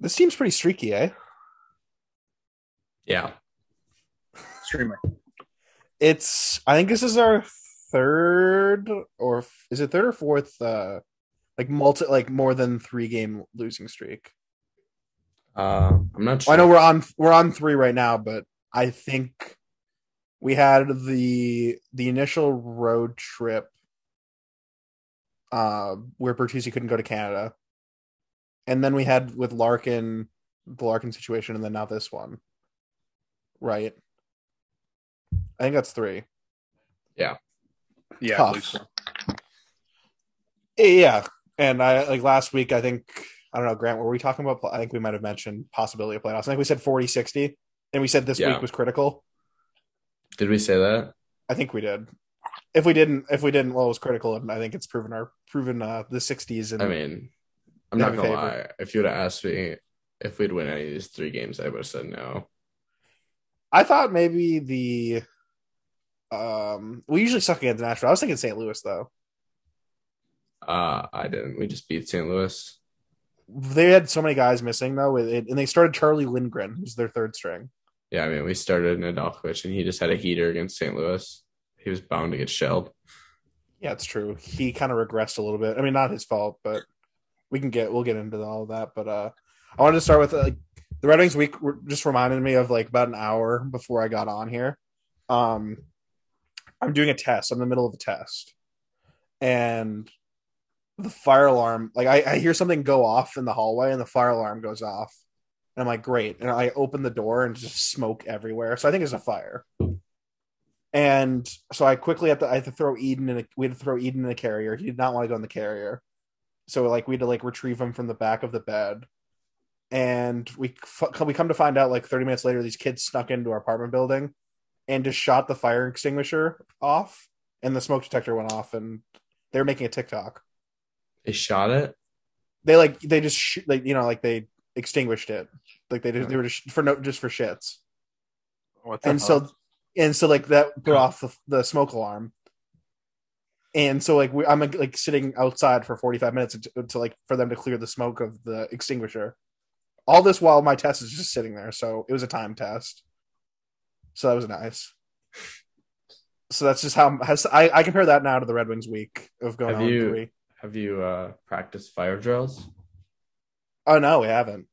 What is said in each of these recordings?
This team's pretty streaky, eh? Yeah. Streamer. It's I think this is our third or is it third or fourth uh like multi like more than 3 game losing streak. Uh, I'm not sure. I know we're on we're on 3 right now, but I think we had the the initial road trip uh where Bertuzzi couldn't go to Canada. And then we had with Larkin the Larkin situation and then now this one. Right. I think that's 3. Yeah, I Tough. so. Yeah, and I like last week. I think I don't know, Grant. Were we talking about? I think we might have mentioned possibility of playoffs. I think we said 40-60, and we said this Yeah. week was critical. Did we say that? I think we did. If we didn't, if we didn't, well, it was critical, and I think it's proven our proven uh, the sixties. And I mean, I'm not gonna favorite. lie. If you would have asked me if we'd win any of these three games, I would have said no. I thought maybe the um we usually suck against Nashville. I was thinking St. Louis though. Uh, I didn't. We just beat St. Louis. They had so many guys missing though, it, and they started Charlie Lindgren, who's their third string. Yeah, I mean, we started Nedeljkovic, and he just had a heater against St. Louis. He was bound to get shelled. Yeah, it's true. He kind of regressed a little bit. I mean, not his fault, but we can get we'll get into all of that. But uh I wanted to start with like the Red Wings week just reminded me of like about an hour before I got on here. Um I'm doing a test. I'm in the middle of a test. And the fire alarm, like I, I hear something go off in the hallway and the fire alarm goes off. And I'm like, great. And I open the door and just smoke everywhere. So I think it's a fire. And so I quickly had to I had to throw Eden in a we had to throw Eden in a carrier. He did not want to go in the carrier. So like we had to like retrieve him from the back of the bed. And we we come to find out like 30 minutes later these kids snuck into our apartment building and just shot the fire extinguisher off and the smoke detector went off and they were making a TikTok. They shot it. They like they just sh- like you know like they extinguished it. Like they just, they were just for no just for shits. What and hell? so and so like that threw off the, the smoke alarm and so like we, i'm like, sitting outside for 45 minutes to, to like for them to clear the smoke of the extinguisher all this while my test is just sitting there so it was a time test so that was nice so that's just how has, I, I compare that now to the red wings week of going Have on you- three. Have you uh practiced fire drills? Oh no we haven't Like, you should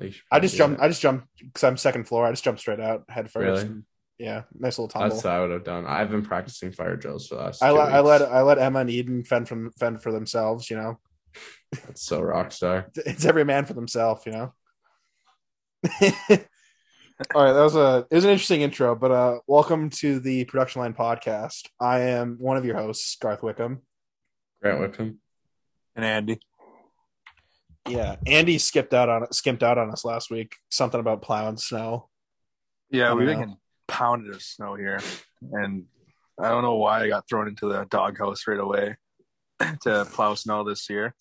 i just probably jumped i just jumped because i'm second floor i just jumped straight out head first Really? and, yeah nice little do tumble. That's what I would have done. I've been practicing fire drills for the last. I two let I let I let Emma and Eden fend from fend for themselves. You know, That's so rock star. it's every man for themselves. You know. All right, that was a it was an interesting intro, but uh, welcome to the Production Line podcast. I am one of your hosts, Garth Wickham. Grant Wickham. and Andy. Yeah, Andy skipped out on skimped out on us last week. Something about plowing snow. Yeah, we've been getting pounded of snow here, and I don't know why I got thrown into the doghouse right away to plow snow this year.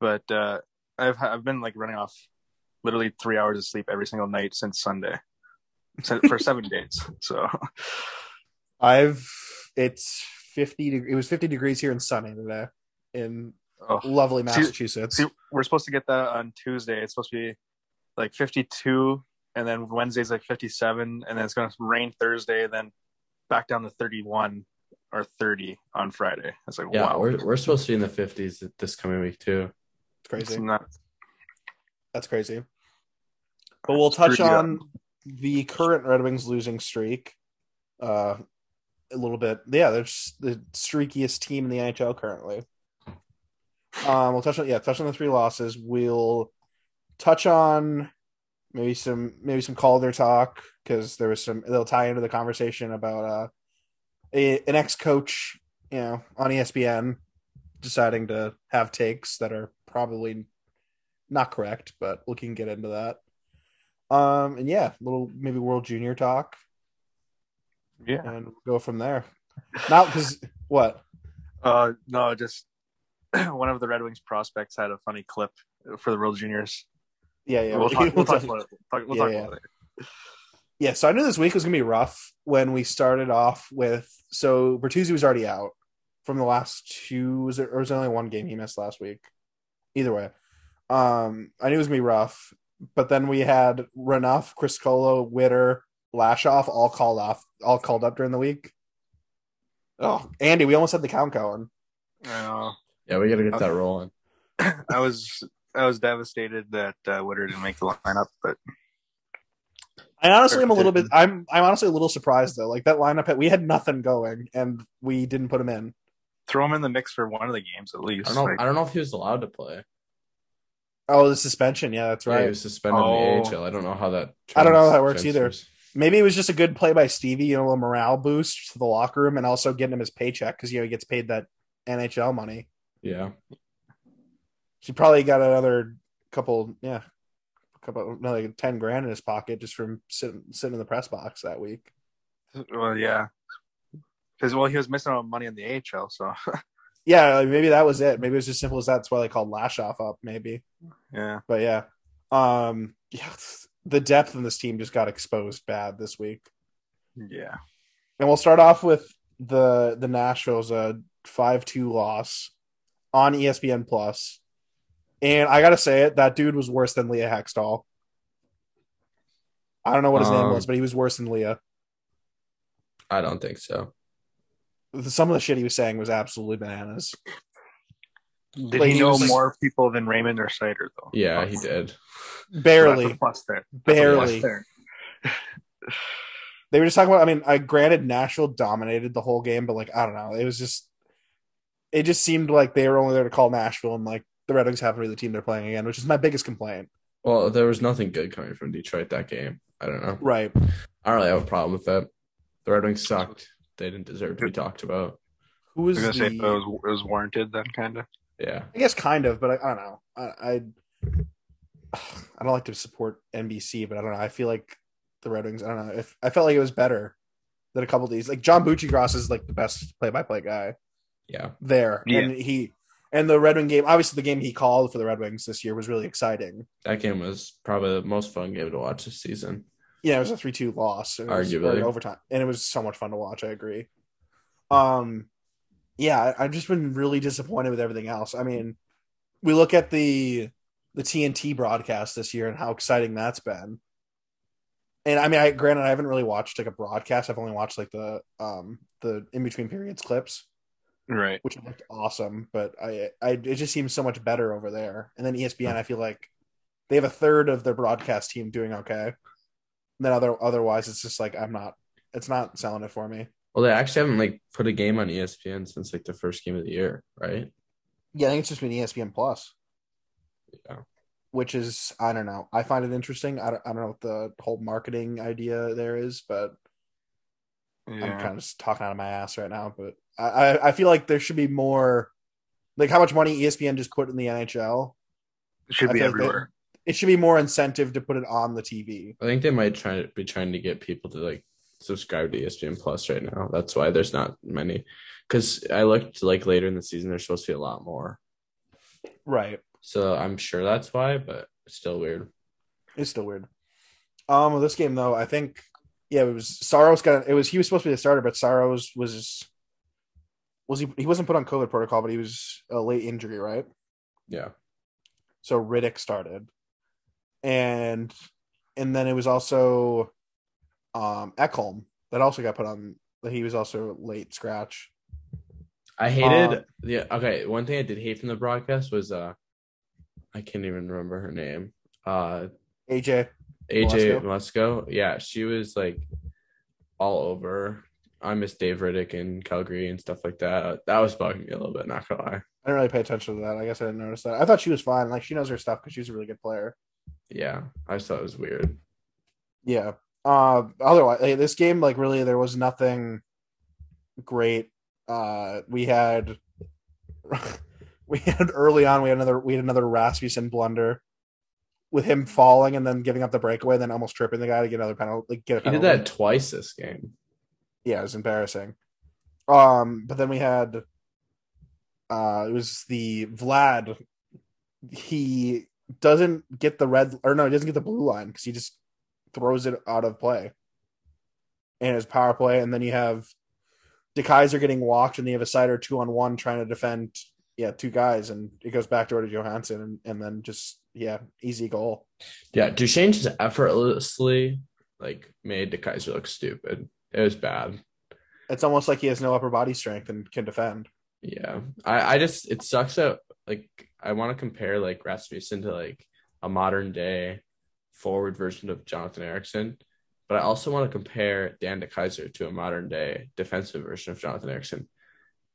But uh, I've I've been like running off literally three hours of sleep every single night since Sunday, for seven days. So I've it's fifty. deg- It was fifty degrees here and sunny today in oh. lovely Massachusetts. See, we're supposed to get that on Tuesday. It's supposed to be like 52, and then Wednesday's like 57, and then it's going to rain Thursday, then back down to 31 or 30 on Friday. It's like, Yeah, wow. we're we're supposed to be in the fifties this coming week too. It's crazy. It's not, That's crazy. But we'll touch on the current Red Wings losing streak uh, a little bit. Yeah, they're just the streakiest team in the NHL currently. Um, we'll touch on yeah, touch on the three losses. We'll touch on maybe some maybe some Calder talk because there was some they'll tie into the conversation about uh a, an ex coach, you know, on ESPN deciding to have takes that are probably not correct, but we can get into that. Um, and yeah, little maybe World Junior talk, yeah. and we'll go from there. Not because what? Uh, no, just one of the Red Wings prospects had a funny clip for the World Juniors. Yeah, yeah, we'll, talk, we'll talk about it. Talk- We'll Yeah, talk yeah. it. Yeah, so I knew this week was gonna be rough when we started off with so Bertuzzi was already out, from the last two. Was it or was it only one game he missed last week? Either way, um, I knew it was gonna be rough. But then we had Renuff, Criscuolo, Witter, Lashoff all called off, all called up during the week. Oh, Andy, we almost had the count going. I know. Yeah, we got to get that rolling. I was I was devastated that uh, Witter didn't make the lineup, but I honestly am a little bit. I'm I'm honestly a little surprised though. Like that lineup, had, we had nothing going, and we didn't put him in. throw him in the mix for one of the games at I least. don't know. Like, I don't know if he was allowed to play. Oh, the suspension. Yeah, that's Right. he was suspended Oh. in the AHL. I don't know how that. I don't know how that works either. Maybe it was just a good play by Stevie, you know, a morale boost to the locker room, and also getting him his paycheck because you know he gets paid that NHL money. Yeah. He probably got another couple, yeah, a couple, another like ten grand in his pocket just from sitting sitting in the press box that week. well, yeah, because well, he was missing out on money in the AHL, so Yeah, like, maybe that was it. Maybe it was as simple as that. that's why they called Lashoff up. Maybe. yeah. But yeah, um, yeah, the depth in this team just got exposed bad this week. Yeah. And we'll start off with the the Nashville's a five two loss on ESPN Plus, and I gotta say it, that dude was worse than Leah Hextall. I don't know what his name Um, was, but he was worse than Leah. I don't think so. Some of the shit he was saying was absolutely bananas. Did Like, he he know was, like- more people than Raymond or Seider though? Yeah, he did. Barely, that's a plus there. Barely. plus there. they were just talking about. I mean, I granted Nashville dominated the whole game, but like I don't know, it was just it just seemed like they were only there to call Nashville, and like the Red Wings happen to be the team they're playing again, which is my biggest complaint. Well, there was nothing good coming from Detroit that game. I don't know. Right. I don't really have a problem with that. The Red Wings sucked. They didn't deserve to be talked about. Who was was gonna the? say if it was, it was warranted then, kind of. Yeah. I guess kind of, but I, I don't know. I, I I don't like to support NBC, but I don't know. I feel like the Red Wings. I don't know. If I felt like it was better than a couple of these, like John Bucci is like the best play-by-play guy Yeah. there, Yeah. and he and the Red Wing game. Obviously, the game he called for the Red Wings this year was really exciting. That game was probably the most fun game to watch this season. Yeah, it was a three-two loss, and it was- Arguably. overtime, and it was so much fun to watch. I agree. Um, yeah, I've just been really disappointed with everything else. I mean, we look at the the TNT broadcast this year and how exciting that's been. And I mean, I granted I haven't really watched like a broadcast. I've only watched like the um the in between periods clips, Right. which looked awesome. But I, I it just seems so much better over there. And then ESPN, I feel like they have a third of their broadcast team doing okay. then other otherwise, it's just like I'm not. It's not selling it for me. Well, they actually haven't like put a game on ESPN since like the first game of the year, right? Yeah, I think it's just been ESPN Plus, Yeah. which is I don't know. I find it interesting. I don't, I don't know what the whole marketing idea there is, but I'm kind of just talking out of my ass right now. But I, I, I feel like there should be more. Like how much money ESPN just put in the NHL. It should I be feel like they- everywhere. It should be more incentive to put it on the TV. I think they might try to be trying to get people to like subscribe to ESPN Plus right now. That's why there's not many. Because I looked like later in the season, there's supposed to be a lot more. Right. So I'm sure that's why, but it's still weird. It's still weird. Um, this game though, I think yeah, it was Saros got it was he was supposed to be the starter, but Saros was was he he wasn't put on COVID protocol, but he was a late injury, right? Yeah. So Rittich started, and and then it was also um Ekholm that also got put on. He was also late scratch. I hated Uh, the okay. One thing I did hate from the broadcast was uh, I can't even remember her name. Uh, AJ, AJ Musco. Yeah, she was like all over. I miss Dave Rittich in Calgary and stuff like that. That was bugging me a little bit. Not gonna lie. I didn't really pay attention to that. I guess I didn't notice that. I thought she was fine. Like she knows her stuff because she's a really good player. Yeah, I just thought it was weird. Yeah. Uh otherwise like, this game like really there was nothing great. Uh we had we had early on we had another we had another Rasmussen blunder with him falling and then giving up the breakaway, then almost tripping the guy to get another penalty. Like, get a He did penalty. that twice this game. Yeah, it was embarrassing. Um, but then we had uh it was the Vlad. He doesn't get the red or no, he doesn't get the blue line because he just throws it out of play. And his power play, and then you have DeKeyser getting walked, and you have a Seider two on one trying to defend, yeah, two guys, and it goes back door to Johansen, and, and then just yeah, easy goal. Yeah, Duchene just effortlessly like made DeKeyser look stupid. It was bad. It's almost like he has no upper body strength and can defend. Yeah, I I just it sucks that like I want to compare like Rasmussen to like a modern day forward version of Jonathan Ericsson, but I also want to compare Dan DeKeyser to a modern day defensive version of Jonathan Ericsson.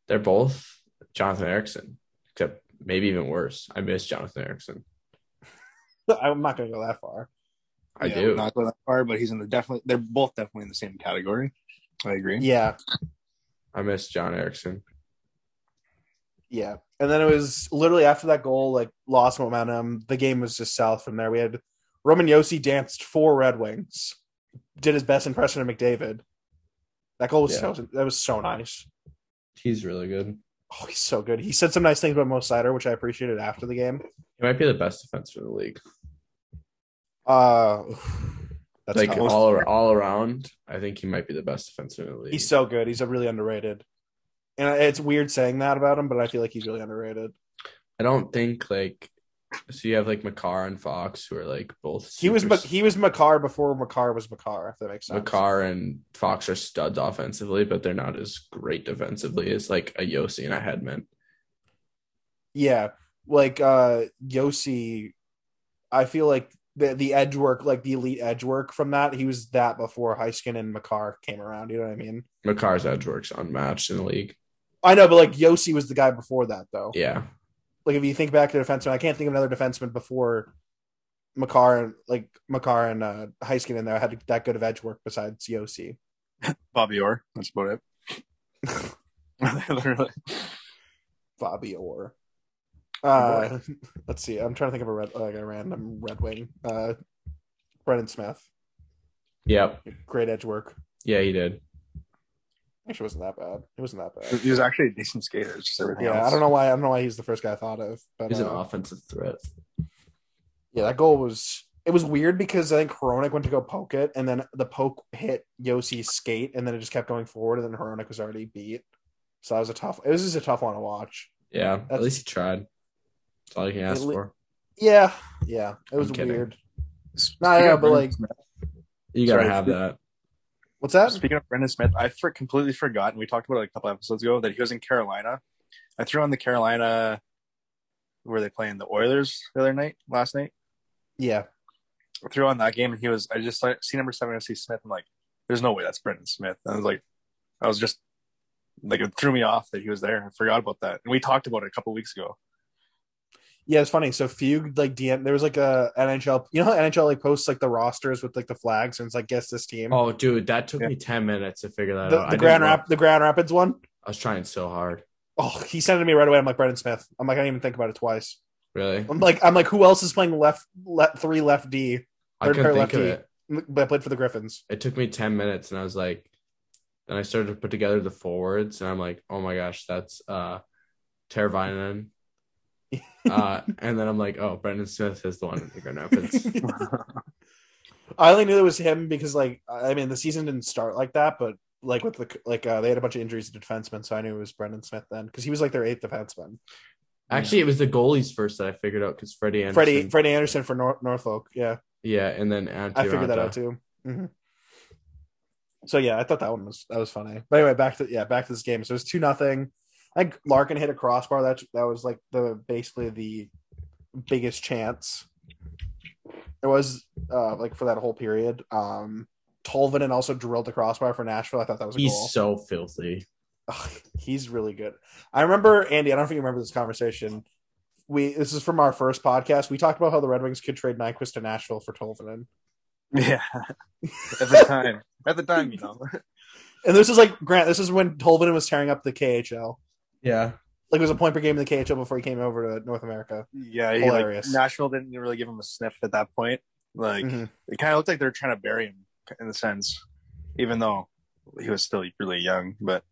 They're both Jonathan Ericsson, except maybe even worse. I miss Jonathan Ericsson. I'm not going to go that far. I Yeah, do. not go that far, but he's in the definitely. They're both definitely in the same category. I agree. Yeah, I miss John Ericsson. yeah. And then it was literally after that goal, like lost momentum. The game was just south from there. We had Roman Josi danced four Red Wings, did his best impression of McDavid. That goal was Yeah. so that was so nice. He's really good. Oh, he's so good. He said some nice things about Mo Seider, which I appreciated after the game. He might be the best defenseman in the league. Uh, that's like tough. all ar- all around, I think he might be the best defenseman in the league. he's so good. He's a really underrated. And it's weird saying that about him, but I feel like he's really underrated. I don't think like so you have like Makar and Fox who are like both He was super- he was Makar before Makar was Makar. If that makes sense. Makar and Fox are studs offensively, but they're not as great defensively as like a Josi and a Hedman. Yeah, like uh Josi, I feel like the the edge work, like the elite edge work from that, he was that before Heiskanen and Makar came around. You know what I mean? Makar's edge works unmatched in the league. I know, but like Josi was the guy before that, though. Yeah. Like if you think back to defenseman, I can't think of another defenseman before Makar and like Makar and uh, Heiskanen in there had that good of edge work besides Josi. Bobby Orr. That's about it. Literally. Bobby Orr. Uh, let's see. I'm trying to think of a red, like a random Red Wing. Uh, Brendan Smith, Yep. great edge work. Yeah, he did. Actually, wasn't that bad. It wasn't that bad. He was actually a decent skater. It's just everything Yeah, else. I don't know why. I don't know why he's the first guy I thought of. But He's an uh, offensive threat. yeah, that goal was. It was weird because I think Hronek went to go poke it, and then the poke hit Josi's skate, and then it just kept going forward, and then Hronek was already beat. So that was a tough. It was just a tough one to watch. Yeah. That's- At least he tried. That's all you can ask At le- for. Yeah, yeah, it was weird. Speaking No, yeah, but like, Smith- You gotta Sorry. have that. what's that? Speaking of Brendan Smith, I for, completely forgot, and we talked about it a couple episodes ago, that he was in Carolina. I threw on the Carolina. Were they playing the Oilers the other night? Last night, Yeah, I threw on that game, and he was. I just like see number seven, I see Smith. I'm like, there's no way that's Brendan Smith. And I was like, I was just like it threw me off that he was there. I forgot about that, and we talked about it a couple weeks ago. Yeah, it's funny. So Fugue like DM, there was like a NHL. You know how NHL like posts like the rosters with like the flags, and it's like guess this team. Oh, dude, that took Yeah. me ten minutes to figure that the, out. The didn't Grand. Rap, the Grand Rapids one. I was trying so hard. Oh, he sent it to me right away. I'm like Brendan Smith. I'm like I didn't even think about it twice. Really? I'm like I'm like who else is playing left, left three left D? I Third couldn't think of lefty. it. But I played for the Griffins. It took me ten minutes, and I was like, then I started to put together the forwards, and I'm like, oh my gosh, that's uh, Teravainen. Uh, and then I'm like, oh, Brendan Smith is the one in the Grand Rapids. I only knew it was him because like I mean the season didn't start like that, but like with the like uh, they had a bunch of injuries to defensemen, so I knew it was Brendan Smith then because he was like their eighth defenseman. Actually, it was the goalies first that I figured out because Freddie Andersen. Freddie Freddie Andersen for Nor- Norfolk. Yeah, Yeah, and then Antti I figured that out too. hmm So yeah, I thought that one was that was funny. But anyway, back to yeah, back to this game. So it was two nothing. I think Larkin hit a crossbar. That that was like the basically the biggest chance. It was uh like for that whole period. Um Tolvanen also drilled the crossbar for Nashville. I thought that was a He's goal. so filthy. Ugh, he's really good. I remember Andy. I don't know if you remember this conversation. We this is from our first podcast. We talked about how the Red Wings could trade Nyquist to Nashville for Tolvanen. Yeah, at the time, at the time, you know. And this is like Grant. This is when Tolvanen was tearing up the KHL. Yeah. Like it was a point per game in the KHL before he came over to North America. Yeah, he, Hilarious. like, Nashville didn't really give him a sniff at that point. Like Mhm. it kind of looked like they were trying to bury him in a sense, even though he was still really young. But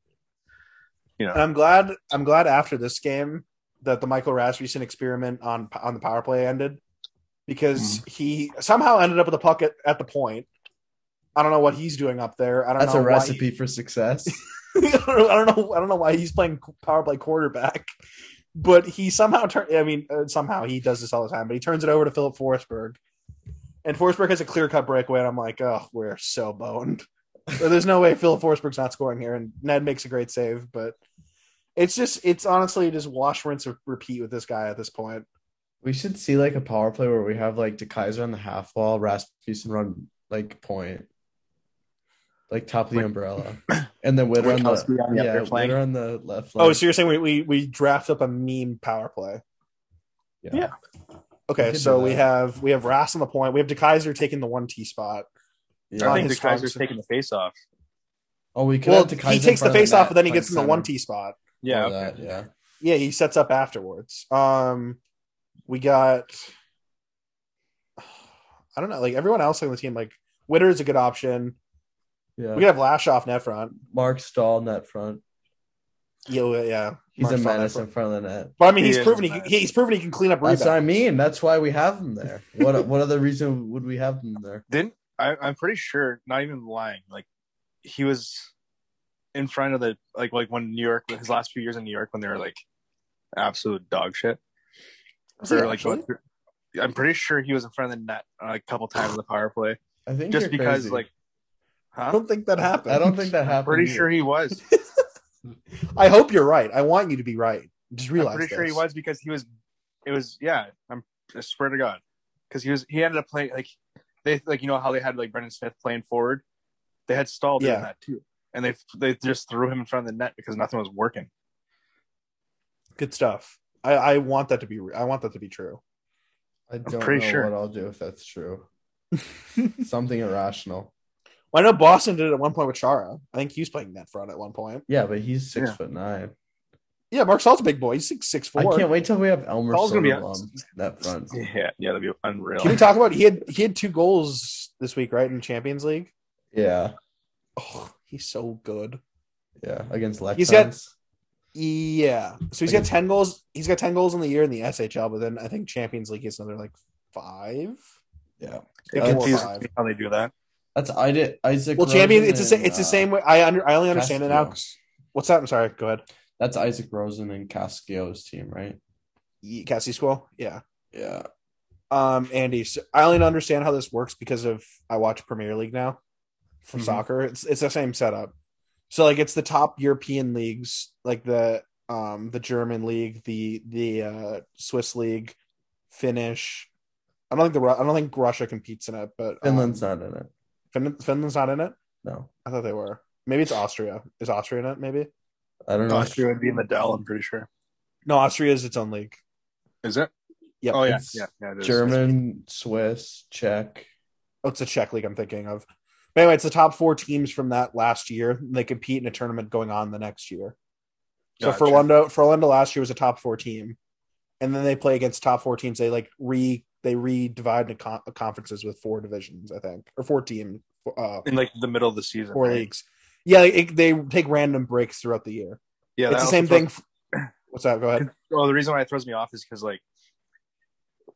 you know, And I'm glad. I'm glad after this game that the Michael Rasmussen experiment on on the power play ended because he somehow ended up with the puck at, at the point. I don't know what he's doing up there. I don't know. That's know a why recipe for success. I don't know. I don't know why he's playing power play quarterback, but he somehow turn. I mean, uh, somehow he does this all the time. But he turns it over to Filip Forsberg, and Forsberg has a clear cut breakaway. And I'm like, oh, we're so boned. There's no way Filip Forsberg's not scoring here, and Ned makes a great save. But it's just, it's honestly just wash, rinse, repeat with this guy at this point. We should see like a power play where we have like DeKeyser on the half wall, Rasmussen run like point, like top of the umbrella, and then Witter on the, on the yeah, other. Witter on the left Oh, so you're saying we we, we draft up a meme power play? Yeah. Okay, We so we have we have Rass on the point. We have DeKeyser taking the one T spot. yeah. I think the his Keyser's taking the face off. Oh, we could Well, have DeKeyser he takes the front of face off, net, but then he gets in the one T spot. Yeah, okay. that, yeah. Yeah, he sets up afterwards. Um, we got. I don't know, like everyone else on the team, like Witter is a good option. Yeah. We could have Lashoff net front. Marc Staal net front. Yeah, yeah. He's Mark a Staal menace in front of the net. But I mean, He he's is proven a he, he's proven he can clean up That's what I mean. That's why we have him there. What what other reason would we have him there? Didn't I? I'm pretty sure. Not even lying. Like he was in front of the like like when New York his last few years in New York when they were like absolute dog shit. Was he For, like, through- I'm pretty sure he was in front of the net uh, a couple times in the power play. I think Just you're because crazy. like, I don't think that happened. I don't think that happened. Pretty either. sure he was. I hope you're right. I want you to be right. Just realize. I'm pretty sure he was because he was. It was yeah. I'm. I swear to God, because he was. He ended up playing like they like you know how they had like Brendan Smith playing forward. They had Staal doing Yeah. that too, and they they just threw him in front of the net because nothing was working. Good stuff. I, I want that to be. I want that to be true. I don't pretty know sure. what I'll do if that's true. Something irrational. Well, I know Boston did it at one point with Chara. I think he was playing net front at one point. Yeah, but he's six Yeah. foot nine. Yeah, Marc Staal's a big boy. He's six six I four. can't wait till we have Elmer Staal's gonna be- Soderblom net front. Yeah, yeah, that'd be unreal. Can we talk about he had he had two goals this week, right, in Champions League? Yeah, Oh, he's so good. yeah, against Leksands. He's got- Yeah. So he's got ten goals. He's got ten goals in the year in the SHL, but then I think Champions League is another like five. yeah. It confuses me how they do that. That's I did Isaac. Well, Champions. Rosen It's the same. It's the uh, same way. I under. I only understand it now. What's that? I'm sorry. Go ahead. That's Isaac Rosen and Cascio's team, right? Cassie Squall. Yeah. Yeah. Um, Andy, so I only understand how this works because of I watch Premier League now for Mhm. soccer. It's it's the same setup. So like it's the top European leagues, like the um the German league, the the uh Swiss league, Finnish. I don't think the I don't think Russia competes in it, but um, Finland's not in it. Fin- Finland's not in it. No, I thought they were. Maybe it's Austria. Is Austria in it? Maybe. I don't know. Austria would be in the Dell. I'm pretty sure. No, Austria is its own league. Is it? Yep. oh yeah, it's yeah, yeah. It is. German, Swiss, Czech. Oh, it's a Czech league I'm thinking of. But anyway, it's the top four teams from that last year. They compete in a tournament going on the next year. So Gotcha. for Orlando, for Orlando last year was a top four team, and then they play against top four teams. They like re they re divide into con- conferences with four divisions, I think, or four team, uh, in like the middle of the season. four right? leagues. Yeah, it, they take random breaks throughout the year. Yeah, it's the same thing. What's that? Go ahead. Well, the reason why it throws me off is because like,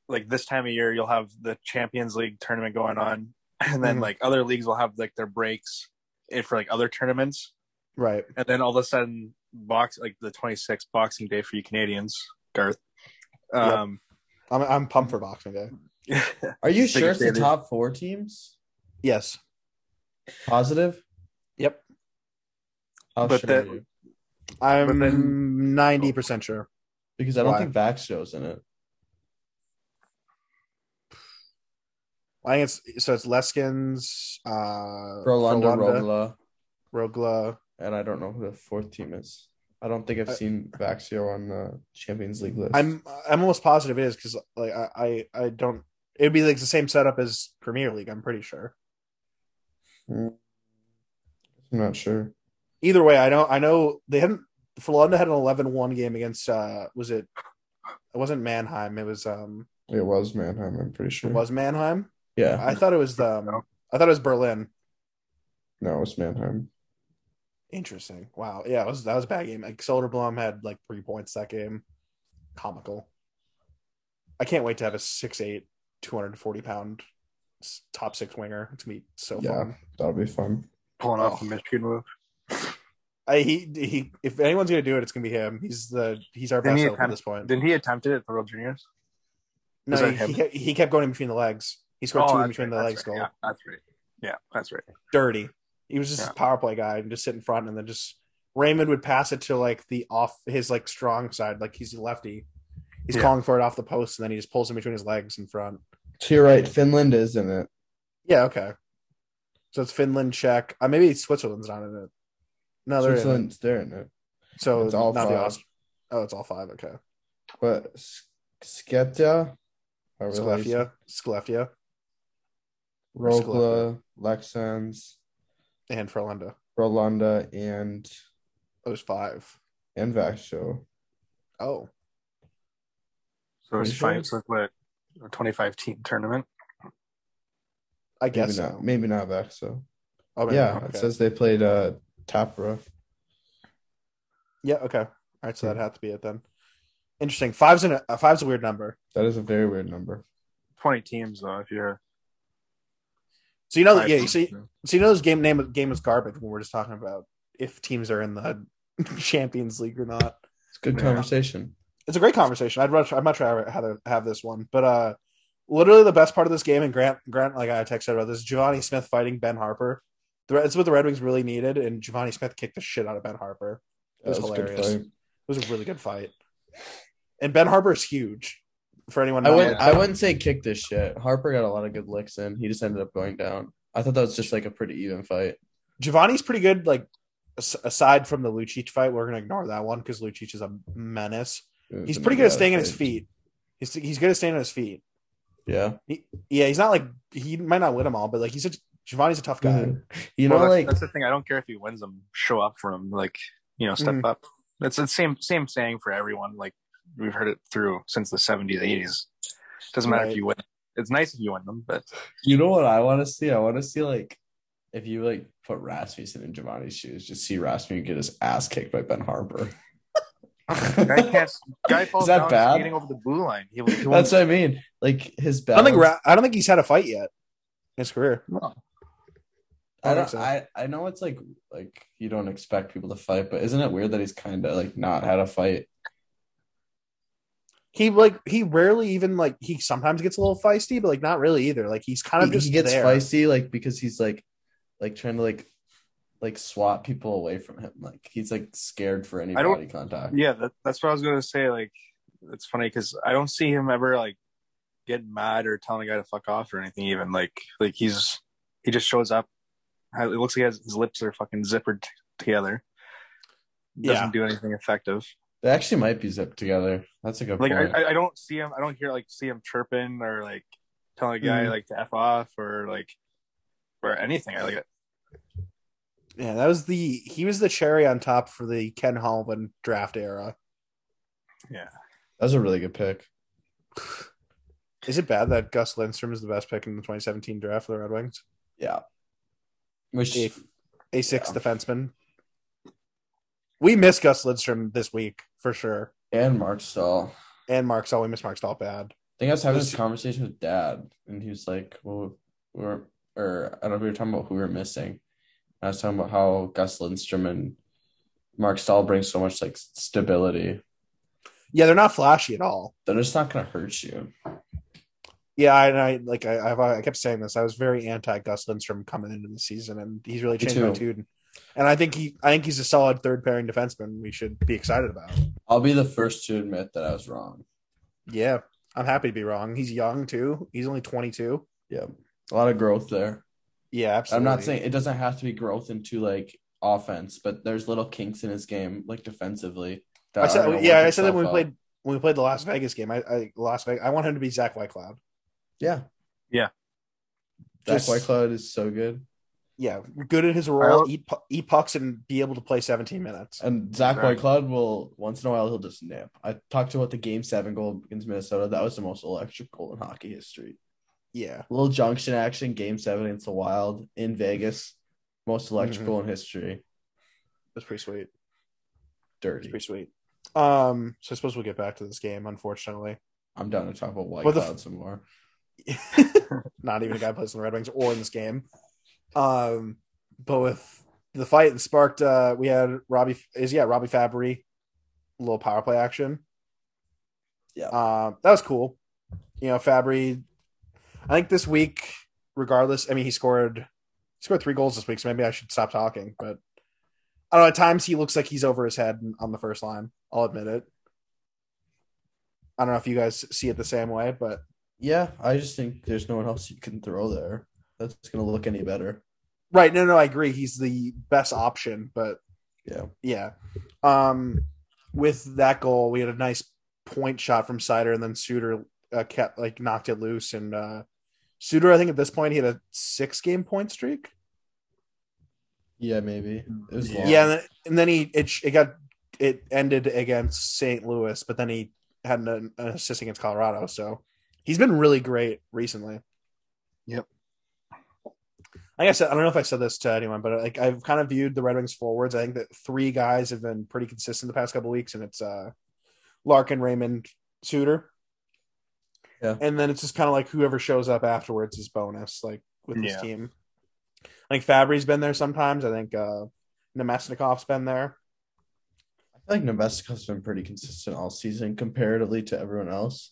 like this time of year, you'll have the Champions League tournament going on, and then Mhm. like other leagues will have like their breaks in for like other tournaments, Right. and then all of a sudden, box like the 26th Boxing Day for you Canadians, Garth. Um, I'm I'm pumped for Boxing Day. Are you sure it's the top four teams? Yes. Positive? Yep. How But sure that- are you? I'm ninety percent sure. Because I don't Why? think shows in it. I think it's so it's Leskins, uh, Rolanda, Frölunda, Rögle, Rögle. and I don't know who the fourth team is. I don't think I've seen Vaxio on the Champions League list. I'm I'm almost positive it is because like I, I I don't. It'd be like the same setup as Premier League. I'm pretty sure. Mm. I'm not sure. Either way, I know I know they hadn't. Frölunda had an 11-1 game against. uh Was it? It wasn't Mannheim. It was um. It was Mannheim, I'm pretty sure. It was Mannheim. Yeah. I thought it was the. Um, I thought it was Berlin. No, it was Mannheim. Interesting. Wow. Yeah, it was that was a bad game. Like Soderblom had like three points that game. Comical. I can't wait to have a 6'8", 240 pound top six winger. It's gonna be so Yeah. fun. That'll be fun. pulling off Oh. a Michigan move. I, he he. If anyone's gonna do it, it's gonna be him. He's the he's our Didn't best he hope at this point. Didn't he attempt it at the World Juniors? No, he, he, kept, he kept going in between the legs. He scored oh, two in between right, the legs. right. Goal. Yeah, that's right. Yeah, that's right. Dirty. He was just Yeah. a power play guy and just sit in front and then just Raymond would pass it to like the off his like strong side, like he's a lefty. He's Yeah. calling for it off the post and then he just pulls in between his legs in front. To you're right. Finland is in it. Yeah, okay. So it's Finland, Czech. Uh, maybe Switzerland's not in it. No, they're in it. Switzerland's there in it. So It's all not the five. Aust- Oh, it's all five. Okay. But S- Skepta, however the hell you say- Skellefteå, Skellefteå, Rögle, Leksands, and Frölunda. Rolanda, and Those five. and Vaxo. Oh, So it's Pretty sure. fine. It's like what a 25 team tournament. I Maybe guess not. so. Maybe not Vaxo. Oh, maybe yeah, not. it says they played uh Tappara. Yeah. Okay. All right. So that had to be it then. Interesting. Five's in a uh, five's a weird number. That is a very weird number. 20 teams though. If you're So you know, five yeah. teams, So, you- so you know, this game name game is garbage when we're just talking about if teams are in the Champions League or not. It's a good Yeah. conversation. It's a great conversation. I'd much I'd much rather have, have this one, but uh, literally the best part of this game, and Grant Grant like I texted about this, Givani Smith fighting Ben Harpur. The, it's what the Red Wings really needed, and Givani Smith kicked the shit out of Ben Harpur. It was That was hilarious. It was a really good fight. And Ben Harpur is huge. For anyone, I wouldn't. I wouldn't say kick this shit. Harpur got a lot of good licks in. He just ended up going down. I thought that was just like a pretty even fight. Givani's pretty good. Like aside from the Lucic fight, we're gonna ignore that one because Lucic is a menace. He's pretty good at bad staying on his feet. He's he's good at staying on his feet. Yeah. He, yeah, he's not like he might not win them all, but like he's a Givani's a tough guy. Mhm. You know, well, that's, like that's the thing. I don't care if he wins them. Show up for him. Like you know, step Mhm. up. That's the same same saying for everyone. Like we've heard it through since the 70s, 80s. Doesn't matter Right. if you win. It's nice if you win them, but You know what I want to see? I want to see like if you like put Rasmussen in Givani's shoes, just see Rasmussen get his ass kicked by Ben Harpur. guy can't. Guy falls that down bad? skating over the blue line. He, he That's what I mean. Like his I don't think Ra- I don't think he's had a fight yet in his career. No. I I don't. so. I I know it's like like you don't expect people to fight, but isn't it weird that he's kind of like not had a fight? He like he rarely even like he sometimes gets a little feisty, but like not really either. Like he's kind of He, just he gets there. feisty like because he's like like trying to like like swat people away from him. Like he's like scared for any body contact. Yeah, that, that's what I was gonna say. Like, it's funny because I don't see him ever like getting mad or telling a guy to fuck off or anything. Even like, like he's he just shows up. It looks like his, his lips are fucking zippered t- together. Doesn't Yeah. do anything effective. They actually might be zipped together. That's a good Like point. I, I don't see him. I don't hear like see him chirping or like telling a guy Mhm. like to f off or like or anything. I like it. Yeah, that was the he was the cherry on top for the Ken Holland draft era. Yeah. that was a really good pick. Is it bad that Gus Lindstrom is the best pick in the 2017 draft for the Red Wings? Yeah. Which A, a six Yeah. defenseman. We miss Gus Lindstrom this week for sure, and Marc Staal. and Marc Staal. We miss Marc Staal bad. I think I was having This- this conversation with Dad, and he was like, "Well, we're or I don't know if we were talking about who we are missing." I was talking about how Gus Lindstrom and Marc Staal bring so much like stability. Yeah, they're not flashy at all. They're just not going to hurt you. Yeah, I, I like I, I've, I kept saying this. I was very anti Gus Lindstrom coming into the season, and he's really changed my tune. And I think he, I think he's a solid third pairing defenseman. We should be excited about. I'll be the first to admit that I was wrong. Yeah, I'm happy to be wrong. He's young too. He's only 22. Yeah, a lot of growth there. Yeah, absolutely. I'm not saying it doesn't have to be growth into like offense, but there's little kinks in his game, like defensively. that I said, are yeah, I said that itself when we out. played when we played the Las Vegas game. I, I Las Vegas. I want him to be Zach Whitecloud. Yeah, Yeah. Zach Just- Whitecloud is so good, Yeah, good in his role, don't- eat pu- eat pucks, and be able to play 17 minutes. and Zach Exactly. Whitecloud will once in a while he'll just nip. I talked about the Game Seven goal against Minnesota. That was the most electric goal in hockey history. Yeah, little junction action, Game Seven against the Wild in Vegas, most electric Mhm. in history. that's pretty sweet. Dirty. Pretty sweet. Um, so I suppose we'll get back to this game. Unfortunately, I'm down to talk about White Well, the- some more. not even a guy who plays in the Red Wings or in this game. Um, but with the fight and sparked. Uh, we had Robbie is yeah Robby Fabbri, a little power play action. Yeah. uh, that was cool. You know, Fabbri. I think this week, regardless, I mean, he scored he scored three goals this week, so maybe I should stop talking. But I don't know. At times, he looks like he's over his head on the first line. I'll admit it. I don't know if you guys see it the same way, but Yeah, I just think there's no one else you can throw there that's going to look any better. right. No, no, I agree. He's the best option, but Yeah. Yeah. Um, with that goal, we had a nice point shot from Seider, and then Suter uh, kept like knocked it loose. And uh, Suter, I think at this point, he had a six game point streak. Yeah, maybe. It was long. Yeah, and then, and then he it it got it ended against St. Louis, but then he had an, an assist against Colorado. So he's been really great recently. Yep. Like I said, I don't know if I said this to anyone, but like I've kind of viewed the Red Wings forwards. I think that three guys have been pretty consistent the past couple weeks, and it's uh Larkin, Raymond, Suter. Yeah. And then it's just kind of like whoever shows up afterwards is bonus, like with this Yeah. team. Like Fabbri's been there sometimes. I think uh Namestnikov's been there. I feel like Namestnikov's been pretty consistent all season comparatively to everyone else.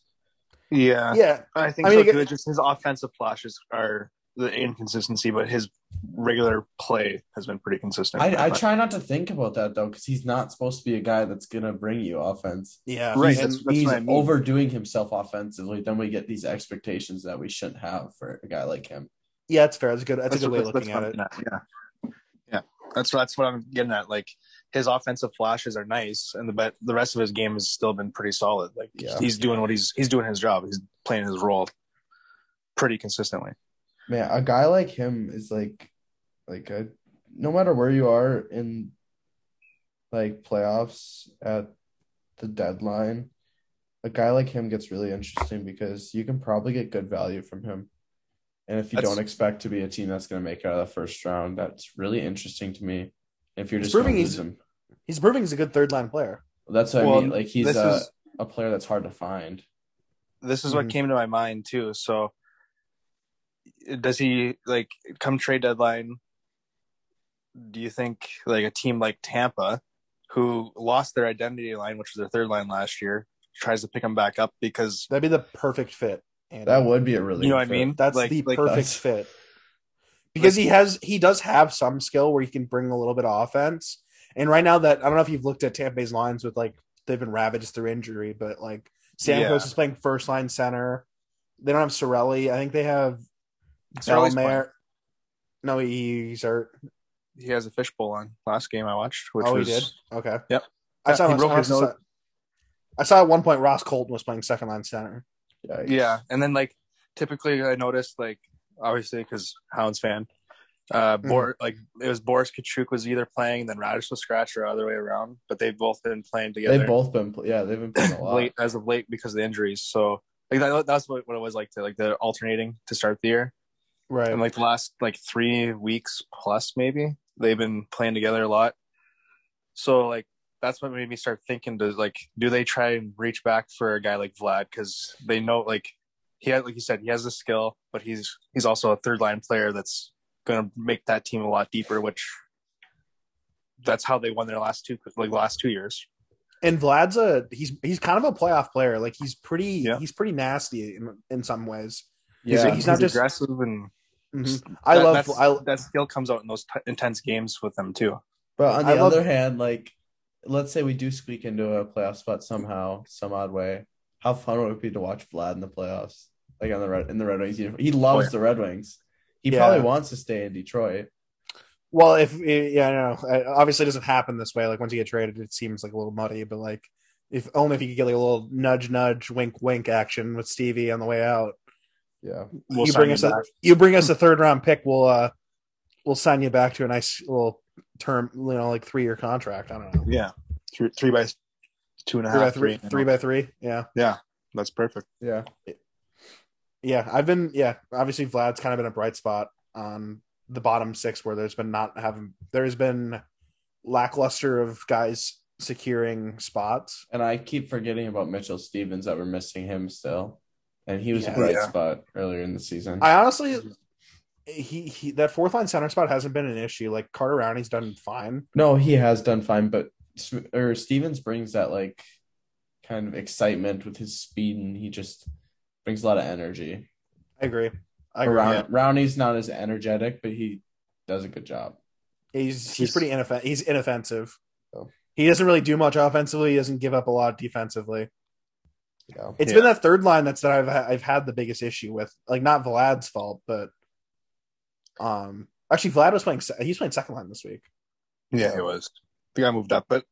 Yeah, Yeah, I think I mean, so again- too. Just his offensive flashes are the inconsistency, but his regular play has been pretty consistent. I, I try not to think about that though, because he's not supposed to be a guy that's gonna bring you offense. yeah, Right, He's, that's- that's he's what I mean. overdoing himself offensively. Then we get these expectations that we shouldn't have for a guy like him. Yeah, that's fair. That's a good. That's, a good way of looking at it. I'm Yeah, yeah. That's that's what I'm getting at. Like his offensive flashes are nice, and the but the rest of his game has still been pretty solid. Like Yeah. he's doing what he's he's doing his job. He's playing his role pretty consistently. Man, a guy like him is like, like a, no matter where you are in, like playoffs at the deadline, a guy like him gets really interesting because you can probably get good value from him. And if you That's- don't expect to be a team that's going to make it out of the first round, that's really interesting to me. If you're just going proving he's- him, He's proving he's a good third line player. that's what I mean. Like he's a, is- a player that's hard to find. This is Mhm. what came to my mind too. So does he like come trade deadline? Do you think like a team like Tampa, who lost their identity line, which was their third line last year, tries to pick him back up because That'd be the perfect fit. Andy. That would be a really, you know what I mean? That's Like- the like perfect that's- fit. Because he has he does have some skill where he can bring a little bit of offense. And right now that I don't know if you've looked at Tampa Bay's lines with like they've been ravaged through injury, but like Stamkos Yeah. is playing first line center. They don't have Cirelli. I think they have Cirelli's Bellemare. No, he, he's hurt. he has a fishbowl on last game I watched, which oh, was he did. Okay. Yep. I saw. He I saw. I saw at one point Ross Colton was playing second line center. Yikes. yeah. And then like typically I noticed like obviously because Hounds fan, uh, Mm-hmm. Bor- like it was Boris Katchouk was either playing, then Raddysh was scratch or other way around. But they've both been playing together. They've both been, yeah, they've been playing a lot. late as of late because of the injuries. So like that, that's what, what it was like to like the alternating to start the year. Right. And like the last like three weeks plus maybe they've been playing together a lot. So like that's what made me start thinking to like do they try and reach back for a guy like Vlad because they know like he had like you said he has the skill but he's he's also a third line player that's going to make that team a lot deeper which that's how they won their last two like last two years. and Vlad's a he's he's kind of a playoff player. Like he's pretty Yeah. he's pretty nasty in, in some ways. He's, Yeah, he's not just- aggressive and Mhm. I that, love that's- I, that skill comes out in those t- intense games with them too. But on the I love- other hand, like let's say we do squeak into a playoff spot somehow, some odd way. How fun would it be to watch Vlad in the playoffs? Like on the Red in the Red Wings uniform. He loves Oh, yeah. the Red Wings. He Yeah. probably wants to stay in Detroit. well if yeah I know obviously it doesn't happen this way. Like once you get traded, it seems like a little muddy. But like if only if you could get like a little nudge nudge wink wink action with Stevie on the way out. Yeah. We'll you sign bring you us a you bring us a third round pick. We'll uh we'll sign you back to a nice little term, you know, like three year contract. I don't know. Yeah, three, three by two and a Three by half, three, you know. three by three. Yeah. Yeah, that's perfect. Yeah. Yeah, I've been yeah. Obviously, Vlad's kind of been a bright spot on the bottom six where there's been not having there's been lackluster of guys securing spots. And I keep forgetting about Mitchell Stephens that we're missing him still. And he was Yeah. a bright Yeah. spot earlier in the season. I honestly he, he that fourth line center spot hasn't been an issue. Like Carter Rowney's done fine. No, he has done fine, but or Stephens brings that like kind of excitement with his speed, and he just brings a lot of energy. I agree. I Or agree. Rown- yeah. Rowney's not as energetic, but he does a good job. He's he's He's- pretty inoffensive. He's inoffensive. Oh. He doesn't really do much offensively. He doesn't give up a lot defensively. Yeah. It's Yeah. been that third line that's that I've I've had the biggest issue with. Like not Vlad's fault, but um actually Vlad was playing se- he's playing second line this week. Yeah, it was. The guy moved up, but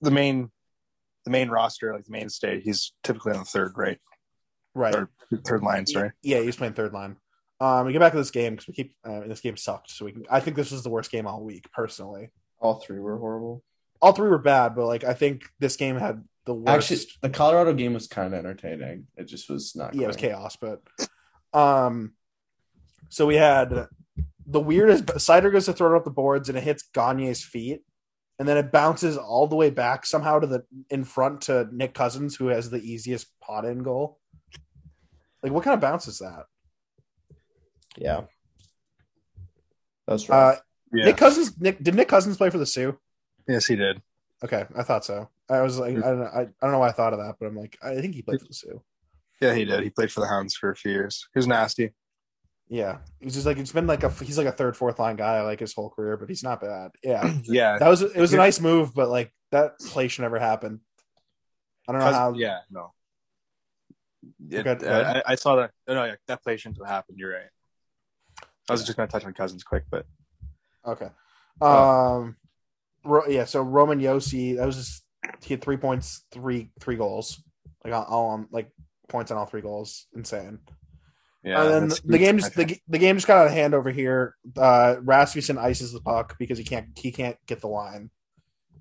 the main, the main roster, like the mainstay, he's typically on the third, right? Right. Or third line, sorry. Yeah, he's playing third line. Um, we get back to this game because we keep uh, this game sucked. So we can. I think this was the worst game all week, personally. All three were horrible. All three were bad, but like I think this game had the worst. Actually, the Colorado game was kind of entertaining. It just was not. yeah, it was chaos, but um, so we had the weirdest. Seider goes to throw it up the boards and it hits Gagne's feet, and then it bounces all the way back somehow to the in front to Nick Cousins, who has the easiest pot in goal. Like, what kind of bounce is that? Yeah. That's Uh, right. Yeah. Nick Cousins. Nick did Nick Cousins play for the Soo? yes, he did. Okay, I thought so. I was like, I don't know, I, I don't know why I thought of that, but I'm like, I think he played for the Soo. Yeah, he did. He played for the Hounds for a few years. He was nasty. Yeah, he's just like it's been like a he's like a third, fourth line guy like his whole career, but he's not bad. Yeah, Yeah. that was it was a nice move, but like that play should never happen. I don't know how. yeah, no. It, Okay, go uh. I, I saw that. Oh, no, yeah, that play shouldn't have happened. You're right. I was just going to touch on Cousins quick, but Okay. Oh. Um. Ro- yeah. So Roman Josi, that was just he had three points, three three goals, like all, on like points on all three goals. Insane. yeah. and then the game just the, the game just got out of hand over here. Uh, Rasmussen ices the puck because he can't he can't get the line.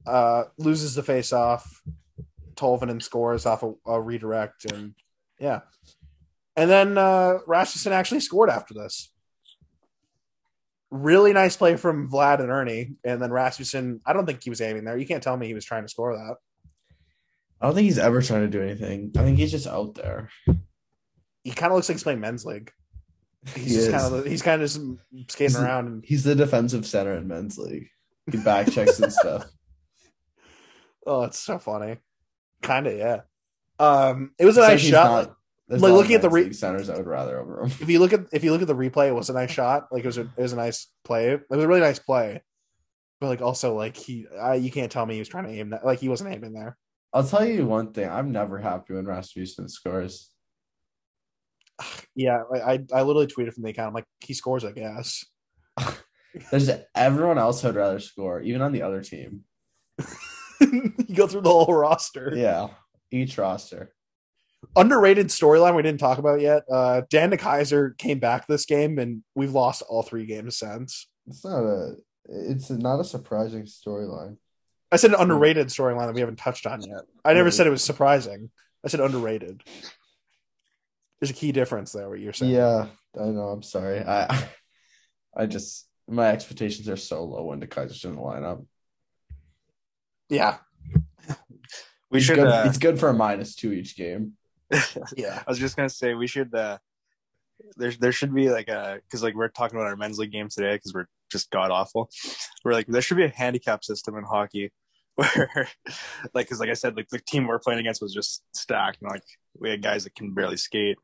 Uh, loses the face off. Tolvanen scores off a, a redirect, and yeah, and then uh, Rasmussen actually scored after this. Really nice play from Vlad and Ernie, and then Rasmussen. I don't think he was aiming there. You can't tell me he was trying to score that. I don't think he's ever trying to do anything. I think he's just out there. He kind of looks like he's playing men's league. He's He just kind of he's kind of just skating He's- around and He's the defensive center in men's league. He back checks and stuff. Oh, it's so funny. Kind of, yeah. Um, it was a nice he's shot. not- there's Like, looking at the re- centers, I would rather over him. if you look at if you look at the replay, it was a nice shot. Like it was a it was a nice play. It was a really nice play. But like also like he, I, you can't tell me he was trying to aim that. Like he wasn't aiming there. I'll tell you one thing. I'm never happy when Rasmussen scores. Yeah, I I, I literally tweeted from the account. I'm like he scores, I guess. There's everyone else I'd rather score, even on the other team. you go through the whole roster. Yeah, each roster. Underrated storyline we didn't talk about yet. Uh, Dan DeKeyser came back this game, and we've lost all three games since. It's not a. It's not a surprising storyline. I said an underrated storyline that we haven't touched on yet. I never said it was surprising. I said underrated. There's a key difference there. What you're saying? Yeah, I know. I'm sorry. I, I just my expectations are so low when the Keyser's in the lineup. yeah, we He's should. good, Uh, He's good for a minus two each game. yeah. I was just gonna say we should. Uh, there, there should be like a because like we're talking about our men's league game today because we're just god awful. We're like there should be a handicap system in hockey where, like, because like I said, like the team we're playing against was just stacked, and like we had guys that can barely skate.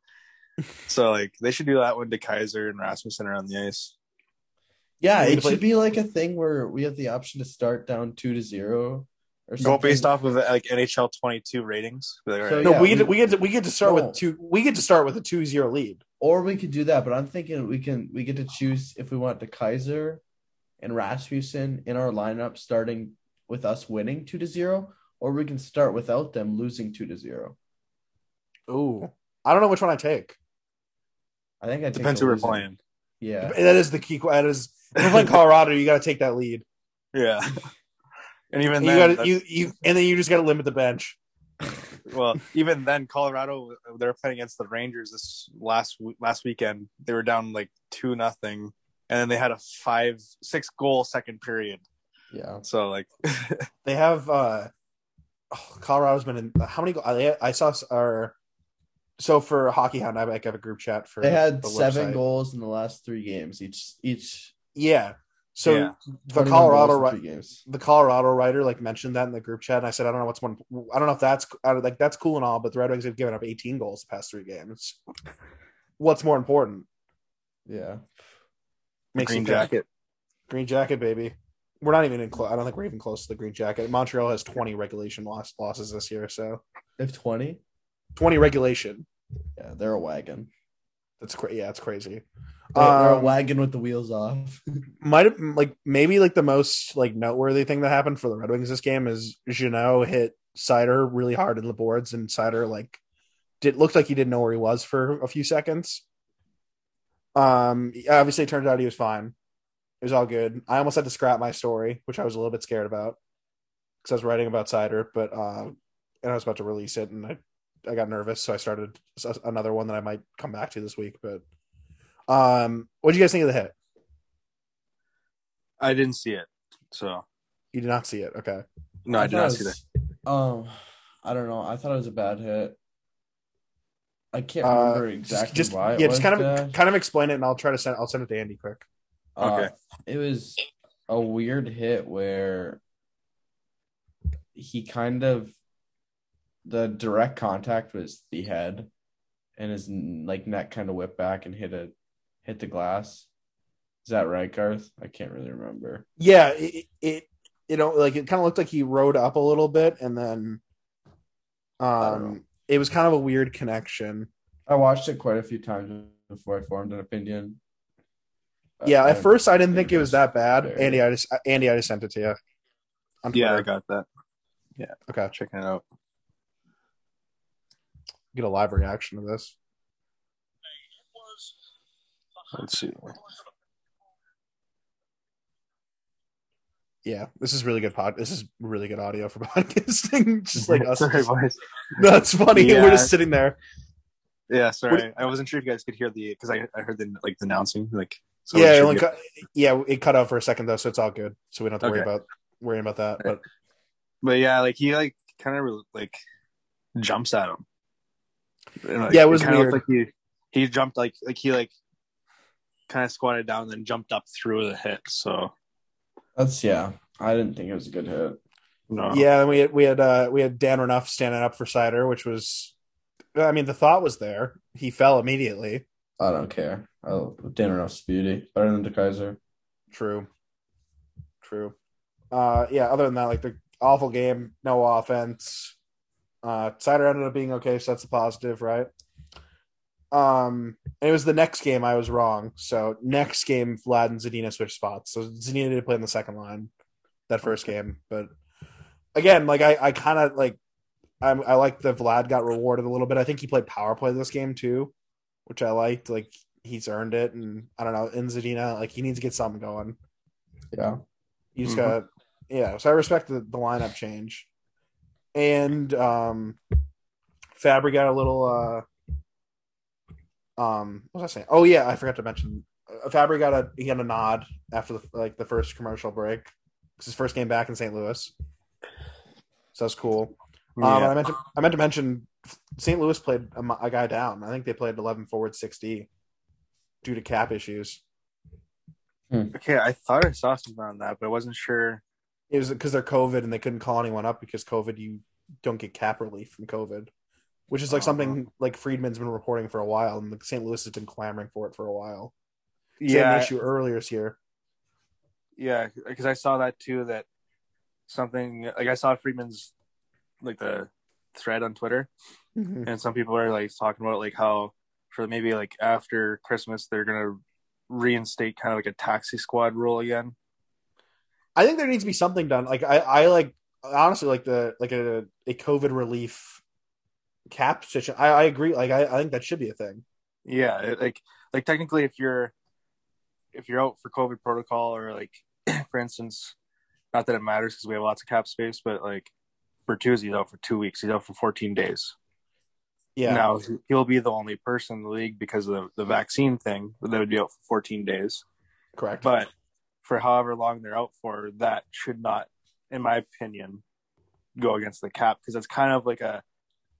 So like they should do that when DeKeyser and Rasmussen are on the ice. Yeah, it play- should be like a thing where we have the option to start down two to zero or Go based off of like NHL twenty two ratings. Like, all So, No, Yeah, we get we- to, we get to, we get to start No. with two. We get to start with a two zero lead. Or we could do that, but I'm thinking we can we get to choose if we want the Keyser and Rasmussen in our lineup starting with us winning two to zero, or we can start without them losing two to zero. Ooh, I don't know which one I take. I think I take depends who we're playing. Yeah, That is the key. That is if we're playing Colorado. You got to take that lead. Yeah, and even And you then, got that's- you you and then you just got to limit the bench. well, even then, Colorado they were playing against the Rangers this last last weekend. They were down like two nothing, and then they had a five six goal second period. yeah. So like, They have uh oh, Colorado's been in how many? go- I, I saw s- our so for Hockey Hound, I like have a group chat for They had the seven website. goals in the last three games. Each each Yeah. So Yeah. the Colorado goals in ri- three games. the Colorado writer like mentioned that in the group chat, and I said I don't know what's one. I don't know if that's I don't- like that's cool and all, but the Red Wings have given up 18 goals the past three games. What's more important? Yeah. Makes Green you think. jacket. Green jacket, baby. We're not even in close. I don't think we're even close to the green jacket. Montreal has 20 regulation loss- losses this year, so They have 20? 20 regulation. Yeah, they're a wagon. That's crazy. Yeah, it's crazy. They're, they're a Um, wagon with the wheels off. might have like maybe like the most like noteworthy thing that happened for the Red Wings this game is Jeannot hit Seider really hard in the boards, and Seider like did looked like he didn't know where he was for a few seconds. Um, obviously, it turned out he was fine. It was all good. I almost had to scrap my story, which I was a little bit scared about because I was writing about Seider, but uh, and I was about to release it, and I I got nervous, so I started another one that I might come back to this week. But um, what do you guys think of the hit? I didn't see it, so You did not see it. Okay. no, I, did not it see that. Um, I don't know. I thought it was a bad hit. I can't Uh, remember just, exactly just why. It yeah, was just kind of bad. kind of explain it, and I'll try to send. I'll send it to Andy quick. Uh, Okay. it was a weird hit where he kind of the direct contact was the head, and his like neck kind of whipped back and hit a hit the glass. Is that right, Garth? I can't really remember. Yeah, it, it you know like it kind of looked like he rode up a little bit, and then um, it was kind of a weird connection. I watched it quite a few times before I formed an opinion. Yeah, Uh, at first I didn't think it was that bad. fair. Andy, I just Andy, I just sent it to you. On Yeah, I got that. Yeah. Okay. Checking it out. Get a live reaction to this. Let's see. Yeah, this is really good pod. This is really good audio for podcasting. just like us. Sorry, boys. That's funny. Yeah. We're just sitting there. Yeah, sorry. I wasn't sure if you guys could hear the because I, I heard the like the announcing like. so yeah, it only cut, yeah, it cut out for a second though, so it's all good. So we don't have to worry about worrying about that. But But yeah, like he like kind of like jumps at him. And, like, Yeah, it was kinda weird. like he he jumped like like he like kind of squatted down and then jumped up through the hit. So That's yeah. I didn't think it was a good hit. no, yeah, and we had we had uh we had Dan Renouf standing up for Seider, which was I mean the thought was there. He fell immediately. I don't care. Oh, Dan Ruff's beauty better than DeKeyser. True. True. Uh yeah, other than that, like the awful game, no offense. Uh Seider ended up being okay, so that's a positive, right? Um and it was the next game I was wrong. So next game Vlad and Zadina switched spots. So Zadina did play in the second line that first game. But again, like I, I kind of like I I like that Vlad got rewarded a little bit. I think he played power play this game too, which I liked. Like he's earned it and I don't know, in Zadina, like he needs to get something going. Yeah. You just Mhm. got yeah. So I respect the, the lineup change, and um, Fabbri got a little uh, um, what was I saying? Oh yeah, I forgot to mention. Uh, Fabbri got a he got a nod after the like the first commercial break. It's his first game back in St. Louis, so that's cool. Um. I meant to I meant to mention St. Louis played a, a guy down. I think they played eleven forward sixty due to cap issues. Okay, I thought I saw something on that, but I wasn't sure. It was because they're COVID and they couldn't call anyone up because COVID, you don't get cap relief from COVID, which is like Uh-huh. something like Friedman's been reporting for a while, and St. Louis has been clamoring for it for a while. Same Yeah, issue earlier this year. yeah, because I saw that too. That something like I saw Friedman's like the thread on Twitter, and some people are like talking about like how for maybe like after Christmas they're gonna reinstate kind of like a taxi squad rule again. I think there needs to be something done. Like I, I like honestly like the like a a COVID relief cap situation. I, I agree. Like I, I think that should be a thing. Yeah, like like technically, if you're if you're out for COVID protocol or like for instance, not that it matters because we have lots of cap space, but like Bertuzzi's out for two weeks. He's out for 14 days. Yeah. Now he'll be the only person in the league because of the, the vaccine thing that would be out for 14 days. correct. But for however long they're out for, that should not, in my opinion, go against the cap because it's kind of like a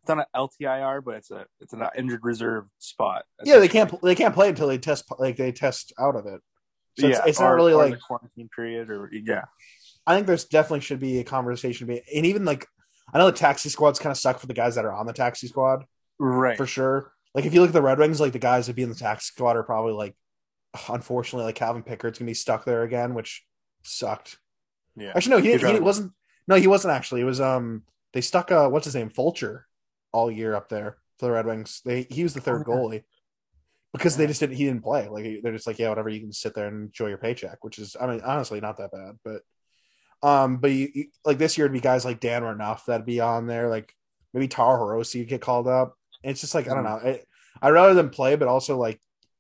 it's not an LTIR, but it's a it's an injured reserve spot. Yeah, they can't they can't play until they test like they test out of it. So it's, yeah, it's not or- really or like quarantine period, or yeah, I think there's definitely should be a conversation. Be and even like I know the taxi squads kind of suck for the guys that are on the taxi squad right. for sure. Like if you look at the Red Wings, like the guys that be in the taxi squad are probably like, unfortunately, like Calvin Pickard's gonna be stuck there again, which sucked. Yeah, Actually, no, he, He'd he wasn't. No, he wasn't actually. It was um they stuck uh what's his name Fulcher all year up there for the Red Wings. They he was the third Oh, yeah. because they just didn't. He didn't play. Like they're just like yeah, whatever. You can sit there and enjoy your paycheck, which is I mean honestly not that bad. But um, but you, you like this year it'd be guys like Dan Renouf that'd be on there. Like maybe Taro Hirose would get called up. And it's just like I don't know. It, I'd rather than play, but also like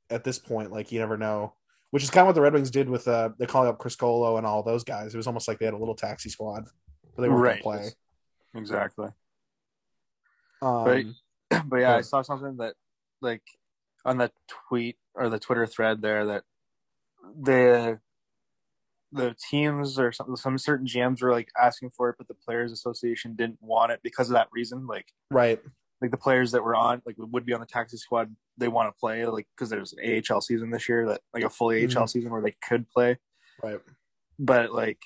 at this point, like you never know. Which is kind of what the Red Wings did with uh they calling up Criscuolo and all those guys. It was almost like they had a little taxi squad, but they weren't right. play. Exactly. Um, But- But yeah, I saw something that like on the tweet or the Twitter thread there that the the teams or some some certain GMs were like asking for it, but the Players Association didn't want it because of that reason. Like right, like the players that were on like would be on the taxi squad, they want to play like because there's an AHL season this year that like a full AHL mm-hmm. season where they could play, right, but like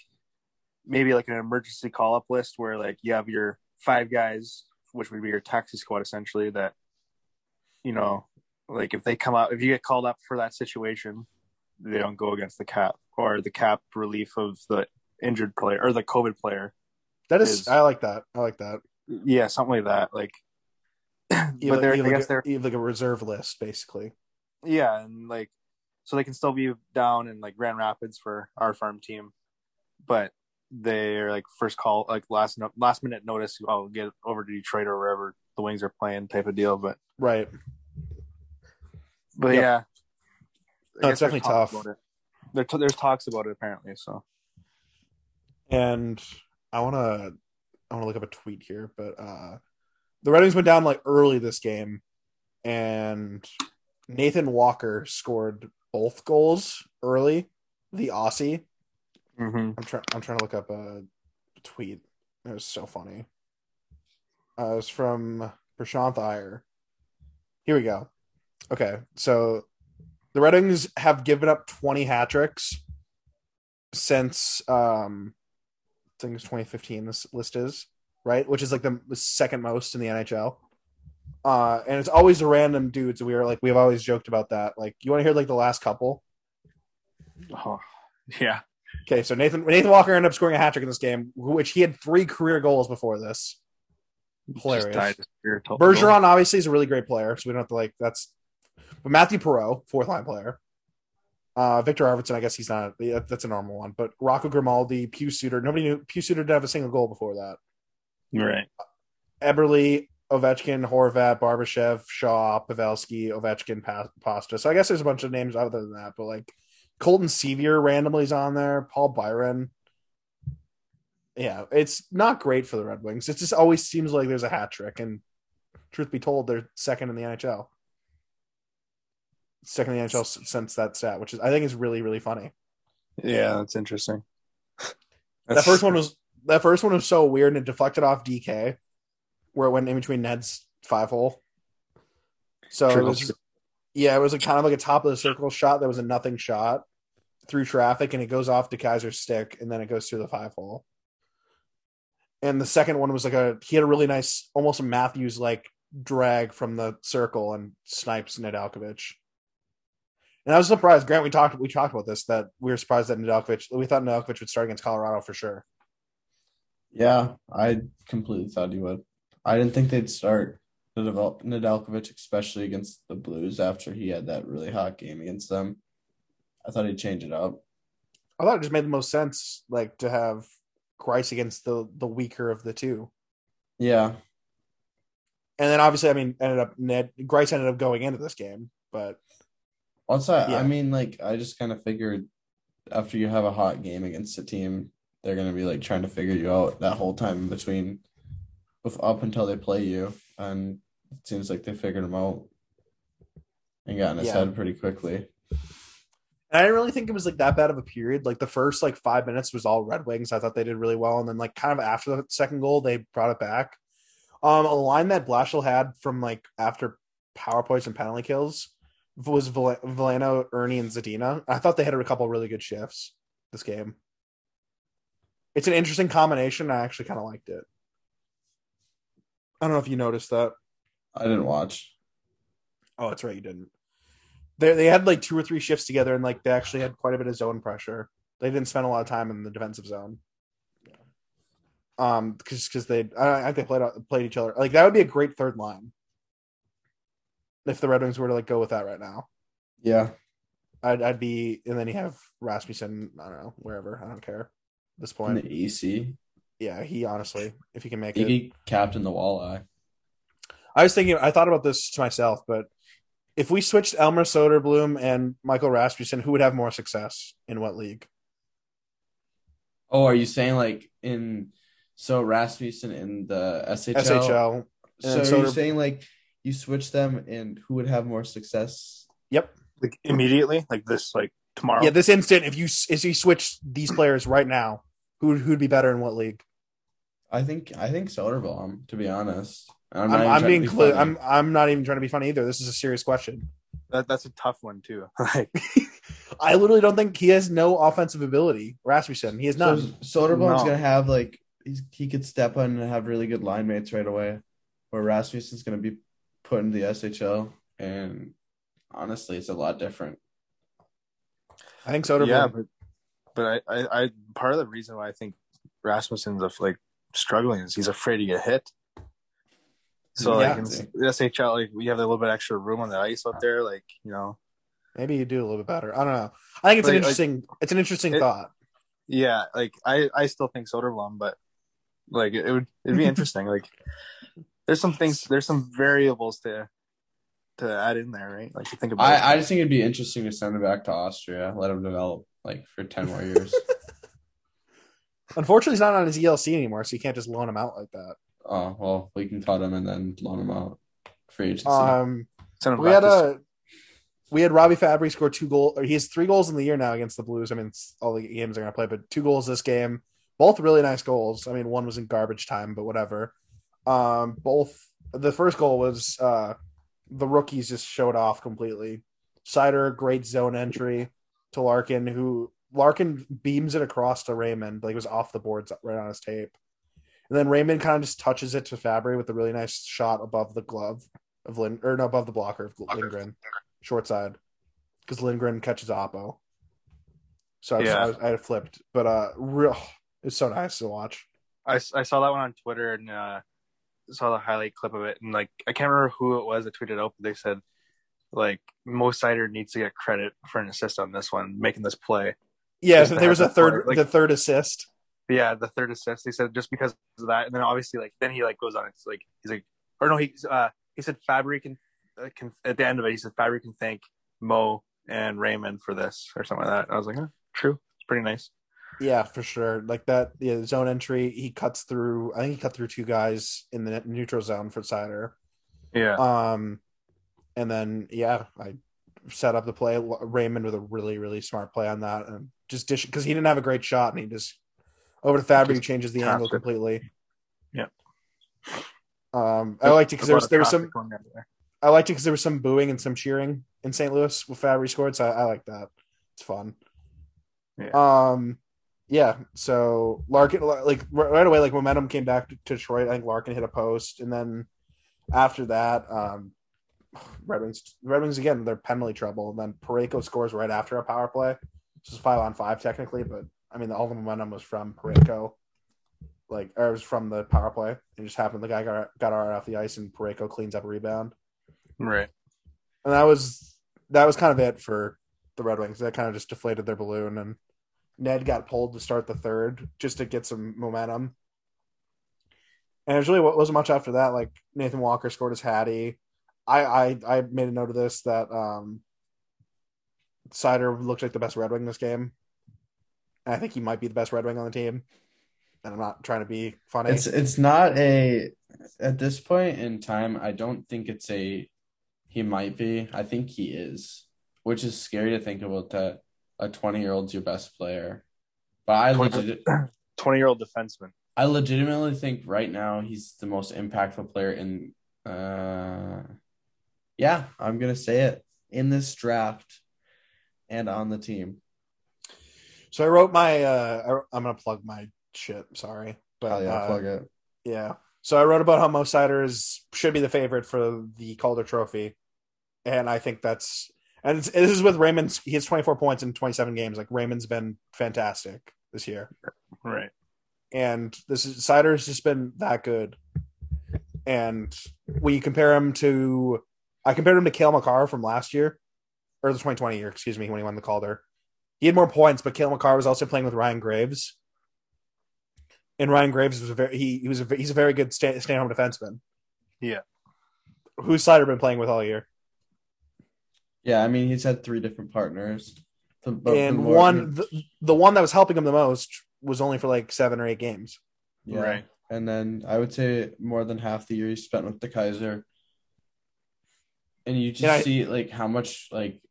maybe like an emergency call up list where like you have your five guys, which would be your taxi squad essentially. That you know, like if they come out, if you get called up for that situation, they don't go against the cap or the cap relief of the injured player or the COVID player. that is, Is- I like that. I like that. Yeah, something like that. Like, but have, they're, I have guess like, they're a, you have like a reserve list basically. yeah, and like so they can still be down in like Grand Rapids for our farm team, but they're like first call like last no- last minute notice. I'll get over to Detroit or wherever the Wings are playing type of deal. But Right. but Yep. yeah, No, it's definitely tough. There, t- there's talks about it apparently. So And I want to I want to look up a tweet here, but uh the Red Wings went down like early this game, and Nathan Walker scored both goals early. The Aussie. mm-hmm. I'm trying. I'm trying to look up a tweet. It was so funny. Uh, it was from Prashant Iyer. Here we go. Okay, so the Red Wings have given up 20 hat tricks since um, I think it's 2015. This list is right, which is like the, second most in the NHL. Uh, and it's always the random dudes. We are like we've always joked about that. Like, you want to hear like the last couple? oh, yeah, Okay, so Nathan Nathan Walker ended up scoring a hat trick in this game, which he had three career goals before this. Hilarious. Bergeron obviously is a really great player, so we don't have to like that's. But Mathieu Perreault, fourth line player. Uh, Viktor Arvidsson, I guess he's not. That's a normal one, but Rocco Grimaldi, Pius Suter. Nobody knew Pius Suter didn't have a single goal before that. Right? Eberle, Ovechkin, Horvat, Barbashev, Shaw, Pavelski, Ovechkin, Pa- Pasta. So I guess there's a bunch of names other than that, but like Colton Sceviour randomly is on there, Paul Byron. Yeah, it's not great for the Red Wings. It just always seems like there's a hat trick, and truth be told, they're second in the NHL. Second in the NHL since that stat, which is I think is really really funny. Yeah, that's interesting. That first one was that first one was so weird and it deflected off DK, where it went in between Ned's five hole. So it was, yeah, it was like kind of like a top of the circle shot that was a nothing shot through traffic, and it goes off to Keyser's stick, and then it goes through the five hole. And the second one was like a he had a really nice, almost a Matthews like drag from the circle and snipes Nedeljkovic. And I was surprised, Grant. We talked we talked about this that we were surprised that Nedeljkovic. We thought Nedeljkovic would start against Colorado for sure. Yeah, I completely thought he would. I didn't think they'd start Nedeljkovic, especially against the Blues after he had that really hot game against them. I thought he'd change it up. I thought it just made the most sense, like to have Greiss against the the weaker of the two. Yeah, And then obviously, I mean, ended up Ned Greiss ended up going into this game, but I, Yeah. I mean, like, I just kind of figured after you have a hot game against a team, they're gonna be like trying to figure you out that whole time in between, up until they play you, and it seems like they figured him out and got in his Yeah. head pretty quickly. And I didn't really think it was like that bad of a period. Like the first like five minutes was all Red Wings. I thought they did really well, and then like kind of after the second goal, they brought it back. Um, a line that Blashill had from like after power plays and penalty kills was Val- Veleno, Ernie, and Zadina. I thought they had a couple really good shifts this game. It's an interesting combination. I actually kind of liked it. I don't know if you noticed that. I didn't watch. Oh, that's right, you didn't. They they had like two or three shifts together, and like they actually had quite a bit of zone pressure. They didn't spend a lot of time in the defensive zone. Um, because because they I, I think they played played each other like that would be a great third line. If the Red Wings were to like go with that right now, Yeah. I'd I'd be and then you have Rasmussen. I don't know wherever I don't care. At this In the EC. yeah, he honestly, if he can make He it, could captain the walleye. I was thinking, I thought about this to myself, but if we switched Elmer Soderblom and Michael Rasmussen, who would have more success in what league? Oh, are you saying like in so Rasmussen in the SHL? SHL. So And are Soder- you saying like you switch them and who would have more success? Yep. Like immediately, like this, like tomorrow. Yeah, this instant, if you if you switch these players right now, who who'd be better in what league? I think I think Soderblom, to be honest. I'm, I'm, not even I'm trying to being be clear. funny. I'm I'm not even trying to be funny either. This is a serious question. that, that's a tough one too. like I literally don't think he has no offensive ability. Rasmussen, he has So none. Soderblom's No. gonna have like he's, he could step on and have really good line mates right away. Where Rasmussen's gonna be put in the SHL, and honestly, it's a lot different. I think Soderblom. yeah, but but I, I I part of the reason why I think Rasmussen's of like struggling is he's afraid to get hit. So like in the SHL, like we have a little bit extra room on the ice up there, like you know, Maybe you do a little bit better. I don't know. I think it's an Like- like- interesting. it's an interesting It- thought. yeah. Like I I still think Soderblom, but like it would it'd be interesting. like there's some things, there's some variables to to add in there, right? Like you think about. I, I just think it'd be interesting to send him back to Austria, let him develop like for ten more years. Unfortunately, he's not on his ELC anymore, so you can't just loan him out like that. oh well, we can cut him and then loan him out free agency. Um, Send him we had a we had Robby Fabbri score two goals. Or he has three goals in the year now against the Blues. I mean, it's, all the games they're gonna play, but two goals this game. Both really nice goals. I mean, one was in garbage time, but whatever. Um, both the first goal was uh, the rookies just showed off completely. Seider, great zone entry to Larkin, who Larkin beams it across to Raymond, like it was off the boards right on his tape. And then Raymond kind of just touches it to Fabbri with a really nice shot above the glove of Lin or no, above the blocker of Lindgren, short side, because Lindgren catches Oppo. So I, was, Yeah. I, was, I flipped, but uh, real, it's so nice to watch. I, I saw that one on Twitter and uh, saw the highlight clip of it, and like I can't remember who it was that tweeted out, but they said like Mo Seider needs to get credit for an assist on this one, making this play. Yeah, to there was a third, like- the third assist. Yeah, the third assist. They said just because of that, and then obviously like then he like goes on. It's like he's like, or no, he uh he said Fabbri can, uh, can at the end of it. He said Fabbri can thank Mo and Raymond for this or something like that. I was like, huh, true. It's pretty nice. Yeah, for sure. Like that, yeah, the zone entry. He cuts through. I think he cut through two guys in the neutral zone for Seider. Yeah, Um, and then yeah, I set up the play. Raymond with a really really smart play on that, and just dish because he didn't have a great shot, and he just over to Fabbri who changes the angle completely. Yeah. Um, I liked it because there was there was some. Traffic going down there. I liked it because there was some booing and some cheering in St. Louis with Fabbri scored, so I, I like that. It's fun. Yeah. Um, yeah. So Larkin, like right away, like momentum came back to Detroit. I think Larkin hit a post, and then after that, um, Red Wings, Red Wings again, they're penalty trouble. And then Pareko scores right after a power play. This is five on five technically, but I mean, all the momentum was from Pareko, like or it was from the power play. It just happened the guy got got out off the ice, and Pareko cleans up a rebound Right. and that was that was kind of it for the Red Wings. That kind of just deflated their balloon, and Ned got pulled to start the third just to get some momentum. And it was really wasn't much after that. Like Nathan Walker scored his Hattie. I I, I made a note of this that um, Seider looked like the best Red Wing this game. And I think he might be the best Red Wing on the team. And I'm not trying to be funny. It's it's not a at this point in time. I don't think it's a he might be. I think he is, which is scary to think about that a twenty year old's your best player. But I Twenty- legit Twenty year old defenseman. I legitimately think right now he's the most impactful player in. Uh, yeah, I'm gonna say it in this draft and on the team. So I wrote my. uh I- I'm gonna plug my shit. Sorry, but Oh yeah, uh, plug it. Yeah. So I wrote about how Mo Seider is should be the favorite for the Calder Trophy, and I think that's and this is with Raymond. He has 24 points in 27 games. Like Raymond's been fantastic this year, Right. and this is Seider's just been that good. And when you compare him to, I compared him to Cale Makar from last year, or the 2020 year, excuse me, when he won the Calder. He had more points, but Cale Makar was also playing with Ryan Graves and Ryan Graves was a very he, he was a, he's a very good stay, stay home defenseman. Yeah. Who's Seider been playing with all year? Yeah, I mean he's had three different partners. The- but the and more- one the, the one that was helping him the most was only for like seven or eight games. yeah. Right. And then I would say more than half the year he spent with the Keyser. And you just And I- see like how much like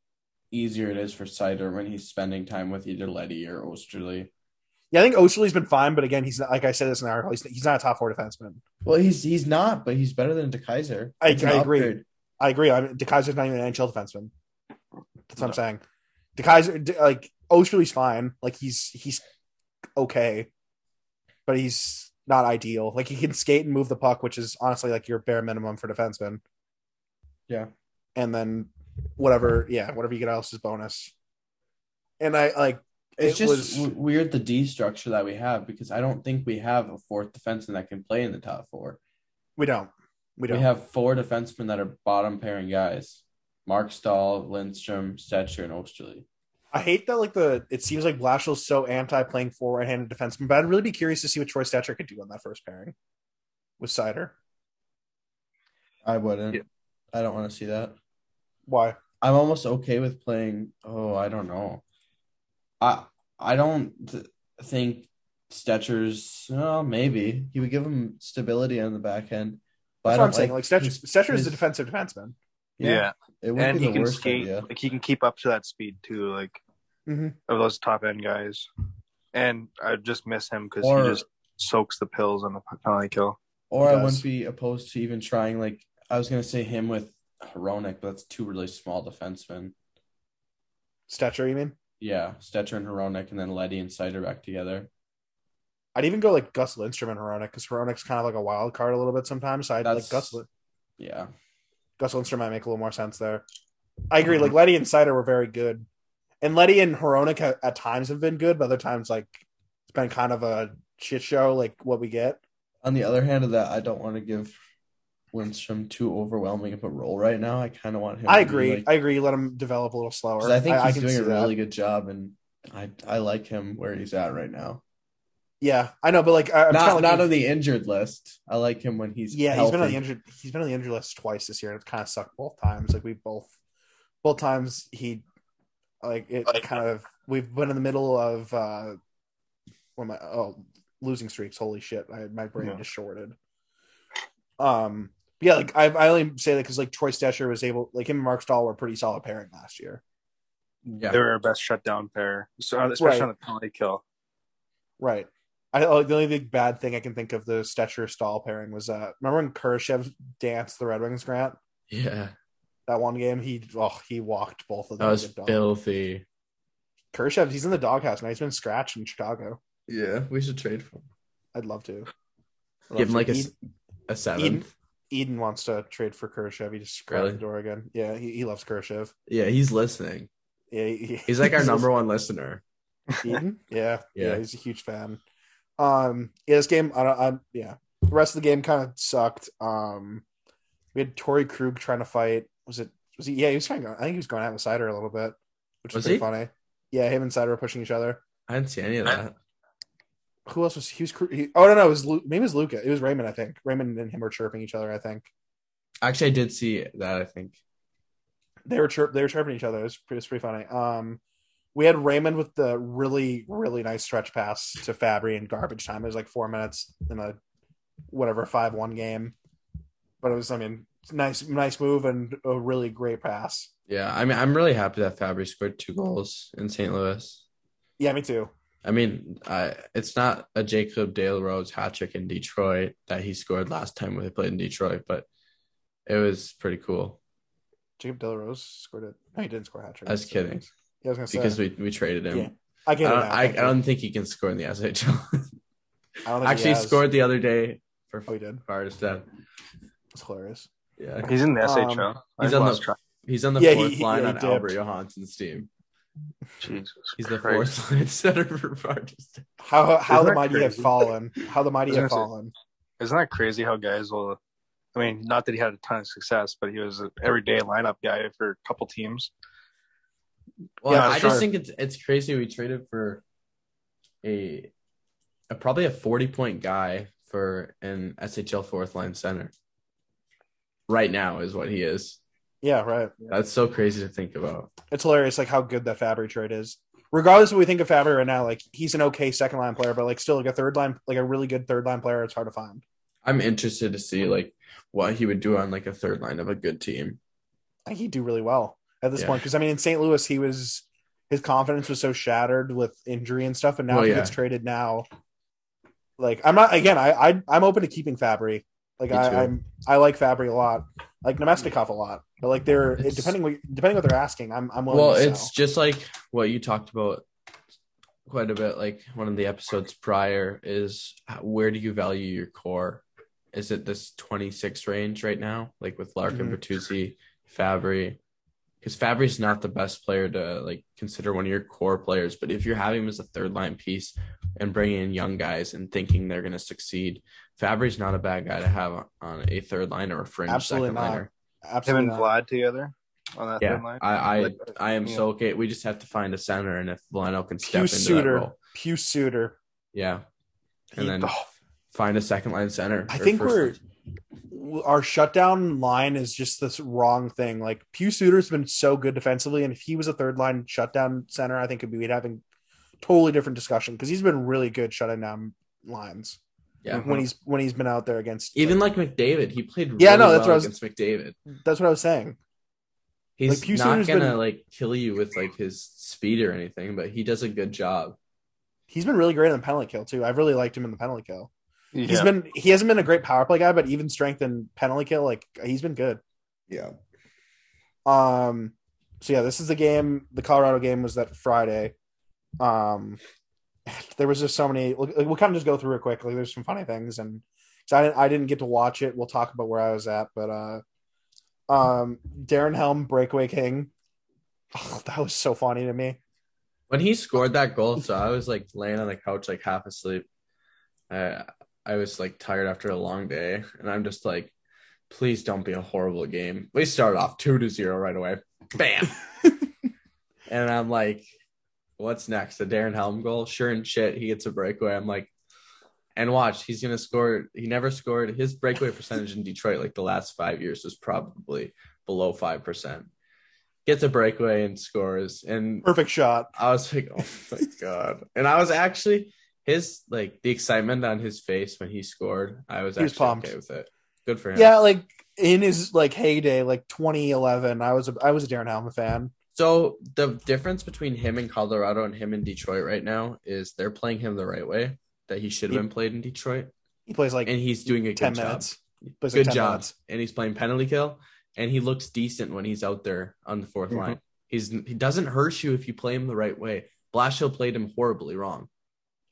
easier it is for Seider when he's spending time with either Leddy or Oesterle. Yeah, I think Oesterle's been fine, but again, he's not, like I said this in the article. He's, he's not a top four defenseman. Well, he's he's not, but he's better than DeKeyser. I- I agree. upgrade. I agree. I mean, DeKeyser's not even an NHL defenseman. That's what I'm saying. DeKeyser, De, like Oesterle's fine. Like he's he's okay, but he's not ideal. Like he can skate and move the puck, which is honestly like your bare minimum for defenseman. Yeah. And then whatever, yeah, whatever you get else is bonus. And I like It's it just was w- weird the D structure that we have because I don't think we have a fourth defenseman that can play in the top four. we don't we We, don't We have four defensemen that are bottom pairing guys: Marc Staal, Lindstrom, Stecher, and Oesterle. I hate that like the it seems like Blashill's so anti playing four right handed defenseman, but I'd really be curious to see what Troy Stecher could do on that first pairing with Seider. I wouldn't. Yeah. I don't want to see that. Why? I'm almost okay with playing. Oh, I don't know. I I don't th- think Stecher's. Well, maybe he would give him stability on the back end. But That's I what I'm don't saying. Like Stecher, his- Stecher is a defensive defenseman. Yeah. it wouldn't And be he the can worst skate. idea. Like he can keep up to that speed too. Like Mhm. of those top end guys. And I just miss him because he just soaks the pills on the penalty kill. Or I wouldn't be opposed to even trying. Like I was gonna say him with Hronek, but that's two really small defensemen. Stecher, you mean? Yeah, Stecher and Hronek, and then Leddy and Seider back together. I'd even go like Gus Lindstrom and Hronek because Hronek's kind of like a wild card a little bit sometimes. So I'd like That's- Gus. Yeah, Gus Lindstrom might make a little more sense there. I agree. Like Leddy and Seider were very good, and Leddy and Hronek ha- at times have been good, but other times like it's been kind of a shit show. Like what we get. On the other hand of that, I don't want to give Lindstrom too overwhelming of a role right now. I kind of want him. I to agree. like- I agree. Let him develop a little slower. I think he's can doing see a that. really good job, and I I like him where he's at right now. Yeah, I know, but like I- I'm not not looking- on the injured list. I like him when he's yeah, He's been on the injured. He's been on the injured list twice this year, and it's kind of sucked both times. Like we both, both times he, like it kind of. We've been in the middle of uh, what am I? Oh, losing streaks. Holy shit! I my brain Yeah. just shorted. Um, yeah, like I, I only say that because like Troy Stecher was able, like him and Marc Staal were a pretty solid pairing last year. Yeah, They were our best shutdown pair, so especially Right. on the penalty kill. Right. I oh, the only big bad thing I can think of the Stecher Staal pairing was uh remember when Kurashev danced the Red Wings grant Yeah, that one game he oh he walked both of them that was like a dog. filthy. Kurashev he's in the doghouse now he's been scratched in Chicago Yeah, we should trade for him. I'd love to I'd Give him love like to. a, a seventh. Eden wants to trade for Kurashev he just scratched Really? the door again yeah he, he loves Kurashev Yeah, he's listening. yeah he- He's like our number one listener. Eden yeah, yeah Yeah. he's a huge fan um yeah this game I don't I yeah the rest of the game kind of sucked um we had Torey Krug trying to fight was it was he yeah he was trying to I think he was going out with Seider a little bit which was, Was pretty he? funny yeah him and Seider were pushing each other I didn't see any of that. Who else was he was he, oh no no it was Lu, maybe it was Luca it was Raymond I think Raymond and him were chirping each other I think Actually, I did see that. I think. they were chirp they were chirping each other it was pretty, it was pretty funny um we had Raymond with the really really nice stretch pass to Fabbri in garbage time it was like four minutes in a whatever five one game but it was I mean nice nice move and a really great pass Yeah, I mean, I'm really happy that Fabbri scored two goals in St. Louis. yeah me too I mean, uh, it's not a Jacob de la Rose hat trick in Detroit that he scored last time when they played in Detroit, but it was pretty cool. Jacob de la Rose scored it. No, he didn't score a hat trick. I was kidding Yeah, I was gonna say because we, we traded him. Yeah, I I get it. don't, now, I, I don't think he can score in the SHL. I don't think he Actually, has. scored the other day for Oh, he did. Färjestad. It's hilarious. Yeah, He's in the Um, SHL. he's on the- he's on the Yeah, he- fourth he- line yeah, he on dipped. Albert Johansson's team. Jesus He's the fourth line center for Färjestad. How how Isn't the that mighty have fallen. How the mighty have gonna say- fallen. Isn't that crazy how guys will? I mean, not that he had a ton of success, but he was an everyday lineup guy for a couple teams. Well, Yeah, I sure. just think it's it's crazy we traded for a, a probably a forty point guy for an SHL fourth line center. Right now is what he is. Yeah, right. That's so crazy to think about. It's hilarious, like how good that Fabbri trade is. Regardless of what we think of Fabbri right now, like he's an okay second line player, but like still like a third line, like a really good third line player, it's hard to find. I'm interested to see like what he would do on like a third line of a good team. I think he'd do really well at this Yeah. point because I mean, in St. Louis, he was his confidence was so shattered with injury and stuff, and now Well, he yeah. gets traded now, like I'm not again, I, I I'm open to keeping Fabbri. Like I, I'm I like Fabbri a lot, like Namestnikov a lot, but like they're It's- depending what depending what they're asking, I'm I'm Well, to it's sell. just like what you talked about quite a bit, like one of the episodes prior is where do you value your core? Is it this 26 range right now, like with Larkin, Mhm. Bertuzzi, Fabbri? Because Fabbri's not the best player to like consider one of your core players, but if you're having him as a third line piece and bringing in young guys and thinking they're going to succeed, Fabbri's not a bad guy to have on a third line or a fringe Absolutely second not. liner. Him Absolutely and not. Vlad together on that Yeah, third line. I I, Like, I am yeah. so okay. We just have to find a center, and if Leno can step Pew into that Suter, role, Pius Suter. yeah, and He- then oh. find a second line center. I think we're line. our shutdown line is just this wrong thing. Like Pius Suter's been so good defensively, and if he was a third line shutdown center, I think it'd be, we'd having totally different discussion because he's been really good shutting down lines yeah. when he's when he's been out there against. Even like McDavid, he played really Yeah, no, that's well what I was- against McDavid. that's what I was saying. He's Like, Pew not Suter's gonna been- like kill you with like his speed or anything, but he does a good job. He's been really great in the penalty kill too. I've really liked him in the penalty kill. He's been he hasn't been a great power play guy, but even strength and penalty kill, like he's been good. Yeah. Um, so yeah, this is the game. The Colorado game was that Friday. Um, there was just so many. Like, we'll kind of just go through it quickly. There's some funny things, and so I didn't, I didn't get to watch it. We'll talk about where I was at, but uh, um, Darren Helm breakaway king. Oh, that was so funny to me. When he scored that goal, so I was like laying on the couch like half asleep. I I was like tired after a long day, and I'm just like, please don't be a horrible game. We started off two to zero right away. Bam. and I'm like, what's next? A Darren Helm goal? Sure and shit, he gets a breakaway. I'm like, and watch, he's gonna score. He never scored. His breakaway percentage in Detroit, like the last five years, was probably below five percent. Gets a breakaway and scores, and Perfect shot. I was like, oh my god! And I was actually his like the excitement on his face when he scored. I was He was actually pumped. okay with it. Good for him. Yeah, like in his like heyday, like 2011, I was a, I was a Darren Helm fan. So the difference between him in Colorado and him in Detroit right now is they're playing him the right way that he should have been played in Detroit, He plays like and he's doing a good 10 job. minutes. He plays like Good 10 job, minutes. and he's playing penalty kill, and he looks decent when he's out there on the 4th Mhm. line. He's he doesn't hurt you if you play him the right way. Blashill played him horribly wrong.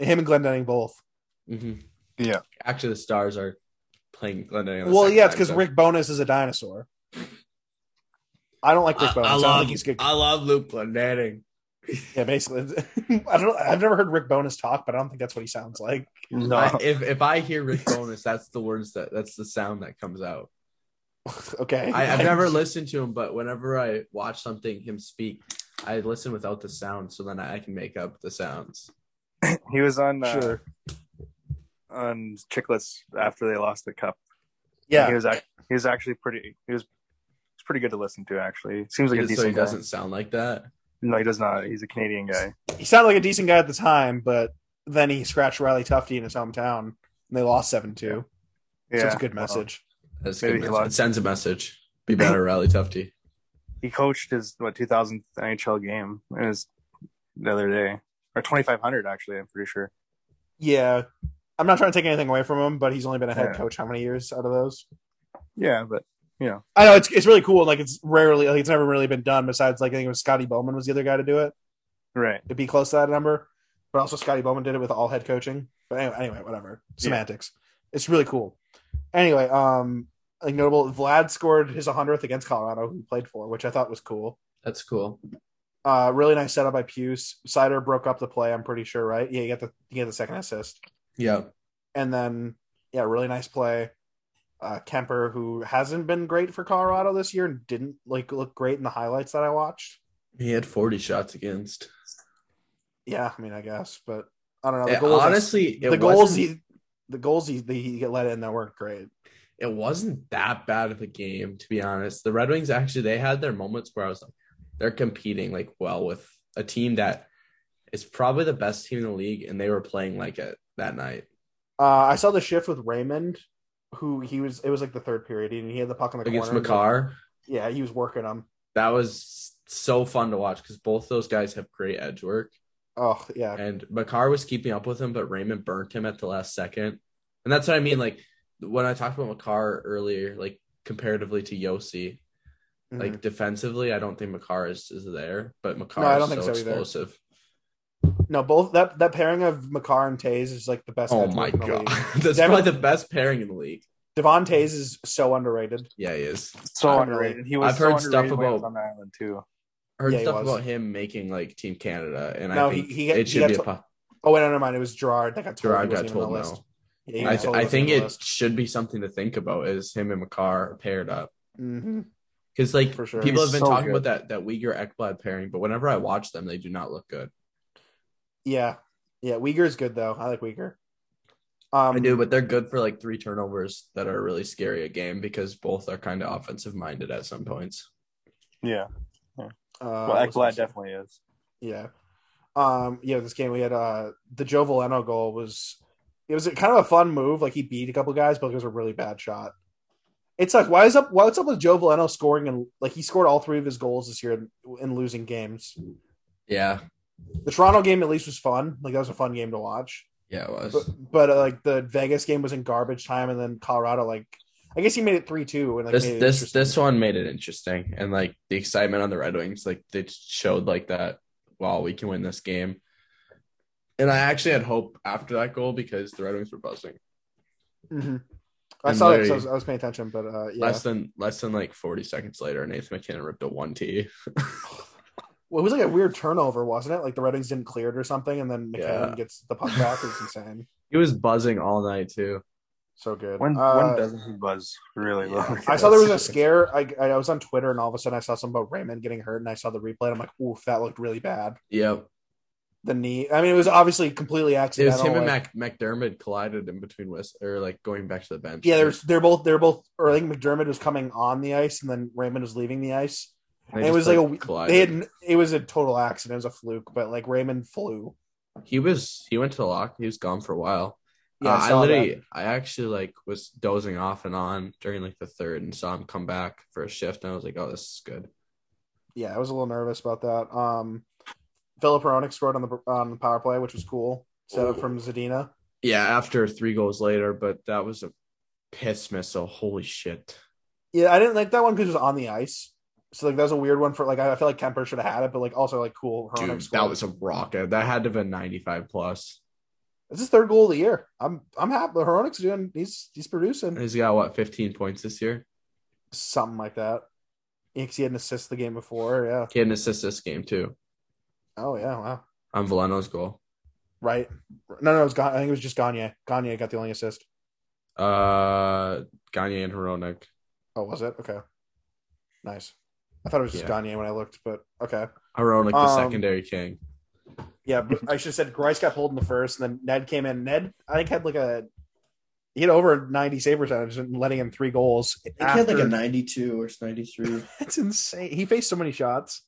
Him and Glendening both. hmm Yeah. Actually, the Stars are playing Glendale. on the Well, yeah, it's because so- Rick Bowness is a dinosaur. I don't like Rick Bowness. I, don't think he's good. I love Luke Glendening. yeah, basically, I don't. I've never heard Rick Bowness talk, but I don't think that's what he sounds like. No. I- if if I hear Rick Bowness, that's the words that that's the sound that comes out. okay, I, I've never listened to him, but whenever I watch something him speak, I listen without the sound, so then I can make up the sounds. he was on uh, Sure. on Chicklets after they lost the cup. Yeah, He was ac- he was actually pretty. He was. It's pretty good to listen to. Actually, seems like a so decent he guy. doesn't sound like that. No, he does not. He's a Canadian guy. he sounded like a decent guy at the time, but then he scratched Riley Tufte in his hometown, and they lost seven two. Yeah, so it's a good well, message. That's a good message. lost- It sends a message. Be better, Riley Tufte. he coached his what 2000 NHL game. It was the other day or twenty five hundred actually. I'm pretty sure. Yeah, I'm not trying to take anything away from him, but he's only been a head Yeah. coach how many years out of those? Yeah, but you know, I know it's it's really cool. Like it's rarely, like it's never really been done. Besides, like I think it was Scotty Bowman was the other guy to do it. right? It'd be close to that number, but also Scotty Bowman did it with all head coaching. But anyway, anyway whatever. Semantics. It's really cool. Anyway, um, like notable, Vlad scored his 100th against Colorado, who he played for, which I thought was cool. That's cool. Uh, really nice setup by Puce. Sider broke up the play. I'm pretty sure, right? Yeah, you get the you get the second assist, Yeah. and then yeah, really nice play. Uh, Kuemper, who hasn't been great for Colorado this year, and didn't like look great in the highlights that I watched. He had 40 shots against. Yeah, I mean, I guess, but I don't know. The It- goals, honestly, the goals he, the goals he, he let in that weren't great. it wasn't that bad of a game to be honest. The Red Wings actually they had their moments where I was like, they're competing like well with a team that is probably the best team in the league, and they were playing like it that night. Uh, I saw the shift with Raymond, who he was. It was like the third period, and he had the puck in the Against corner. Makar, Yeah, he was working him. that was so fun to watch because both those guys have great edge work. Oh yeah, And Makar was keeping up with him, but Raymond burnt him at the last second. And that's what I mean. Like when I talked about Makar earlier, like comparatively to Josi, Mhm. like defensively, I don't think Makar is, is there, but Makar No, is so so explosive. No, both that that pairing of Makar and Toews is like the best. Oh my work in the god, league. that's Devin- probably the best pairing in the league. Devon Toews is so underrated. Yeah, he is. So I underrated. He was. I've so heard stuff underrated when he was about- on the island too. I heard Yeah, stuff was. about him making like Team Canada, and No, I think he got- it he should got be a to- po- Oh wait, no, never mind. It was Girard that got told. Girard got wasn't even on told list. no. Yeah, I, got told I think wasn't it should be something to think about is him and Makar paired up. the list. Mhm. Because like For sure. people He's have been so talking good. about that that Weegar Ekblad pairing, but whenever I watch them, they do not look good. Yeah, yeah. Weegar's good though. I like Weegar. Um, I do, but they're good for like three turnovers that are really scary a game because both are kind of offensive minded at some points. Yeah. Uh, Well, what was Ekblad definitely is. Yeah. Um, yeah, this game we had uh the Joe Veleno goal was it was kind of a fun move. Like he beat a couple guys, but it was a really bad shot. It's like why is up what's up with Joe Veleno scoring and like he scored all three of his goals this year in, in losing games. Yeah, The Toronto game at least was fun. Like that was a fun game to watch. yeah, it was. But, but uh, like the Vegas game was in garbage time, and then Colorado like I guess he made it three two and like this this this one made it interesting, and like the excitement on the Red Wings, like they showed like that. Wow, we can win this game. And I actually had hope after that goal because the Red Wings were buzzing. Mhm. I saw it. I was, I was paying attention, but uh, yeah, Less than less than like forty seconds later, Nathan MacKinnon ripped a one T. Well, it was like a weird turnover, wasn't it? Like the Red Wings didn't clear it or something, and then MacKinnon Yeah. gets the puck back. It's insane. He was buzzing all night too. So good. When Uh, when doesn't he buzz really yeah. low? I saw there was a scare. I, I was on Twitter, and all of a sudden I saw something about Raymond getting hurt, and I saw the replay. And I'm like, oof, that looked really bad. Yep. The knee. I mean, it was obviously completely It accidental. was him and like- Mac McDermott collided in between West or like going back to the bench. Yeah, they're they're both they're both. Or I think McDermott was coming on the ice, and then Raymond was leaving the ice. It was like, a collided. they had it was a total accident. It was a fluke, but like Raymond flew. he was he went to the lock. He was gone for a while. Yeah, Uh, I I, literally that. I actually like was dozing off and on during like the third and saw him come back for a shift and I was like, oh, this is good. Yeah, I was a little nervous about that. Um, Filip Hronek scored on the on the power play, which was cool. Set up from Zadina. Yeah, after three goals later, but that was a piss missile. Holy shit. Yeah, I didn't like that one because it was on the ice. So like that was a weird one for like I feel like Kuemper should have had it, but like also like cool. Dude, scored. that was a rocket. That had to have been 95 plus. It's his third goal of the year. I'm I'm happy. Hronek's doing. He's he's producing He's got what 15 points this year. something like that. Yeah, 'cause he had an assist the game before. Yeah. He had an assist this game too Oh yeah. Wow. on Veleno's goal. Right. No, no, it was. Ga- I think it was just Gagner. Gagner got the only assist. Uh, Gagner and Hronek. Oh, was it? Okay. Nice. I thought it was just Yeah. Gagner when I looked, but okay. Hronek, the Um, secondary king. Yeah, but I should have said Greiss got pulled in the first, and then Ned came in. Ned, I think, had like a he had over ninety save percentage and letting in three goals. I think he had like a 92 or 93. That's insane. He faced so many shots.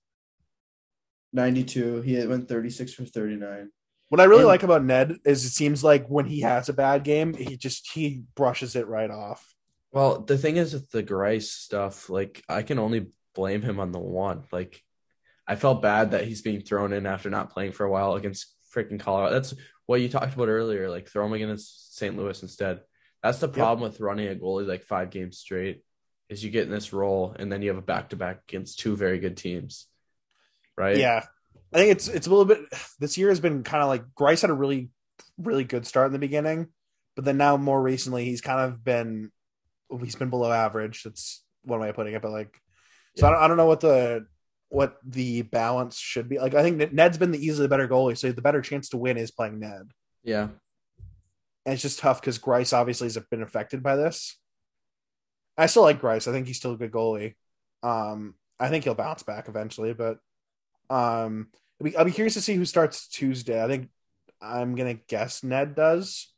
92. He went 36 for 39. What I really And- like about Ned is it seems like when he has a bad game, he just he brushes it right off. Well, the thing is with the Greiss stuff, like I can only blame him on the one. Like I felt bad that he's being thrown in after not playing for a while against freaking Colorado. That's what you talked about earlier. Like throw him against St. Louis instead. That's the problem with running a goalie like five games straight. Is you get in this role and then you have a back to back against two very good teams, right? Yeah, I think it's it's a little bit. This year has been kind of like Greiss had a really really good start in the beginning, but then now more recently he's kind of been he's been below average. That's one way of putting it. But like, so I, don't, I don't know what the what the balance should be. Like, I think Ned's been the easily better goalie, so the better chance to win is playing Ned. Yeah. And it's just tough because Greiss obviously has been affected by this. I still like Greiss. I think he's still a good goalie. Um, I think he'll bounce back eventually, but um, I'll be, I'll be curious to see who starts Tuesday. I think I'm gonna guess Ned does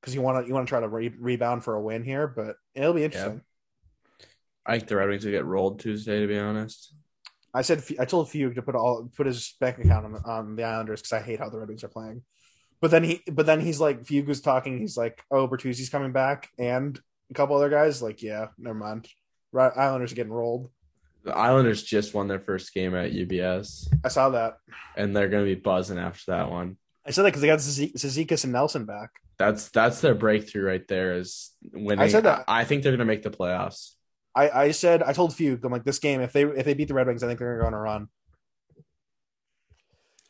because you want to you want to try to re- rebound for a win here, but it'll be interesting. I think the Red Wings will get rolled Tuesday. To be honest, I said I told Fugue to put all put his bank account on, on the Islanders because I hate how the Red Wings are playing. But then he but then he's like Fugue was talking. He's like, oh, Bertuzzi's coming back and a couple other guys. Like, yeah, never mind. Islanders are getting rolled. the Islanders just won their first game at UBS, I saw that. and they're gonna be buzzing after that one. I said that because they got Ziz- Cizikas and Nelson back. That's that's their breakthrough right there. Is winning. I said that. I think they're gonna make the playoffs. I, I said I told Fugue I'm like this game if they if they beat the Red Wings I think they're gonna go on a run.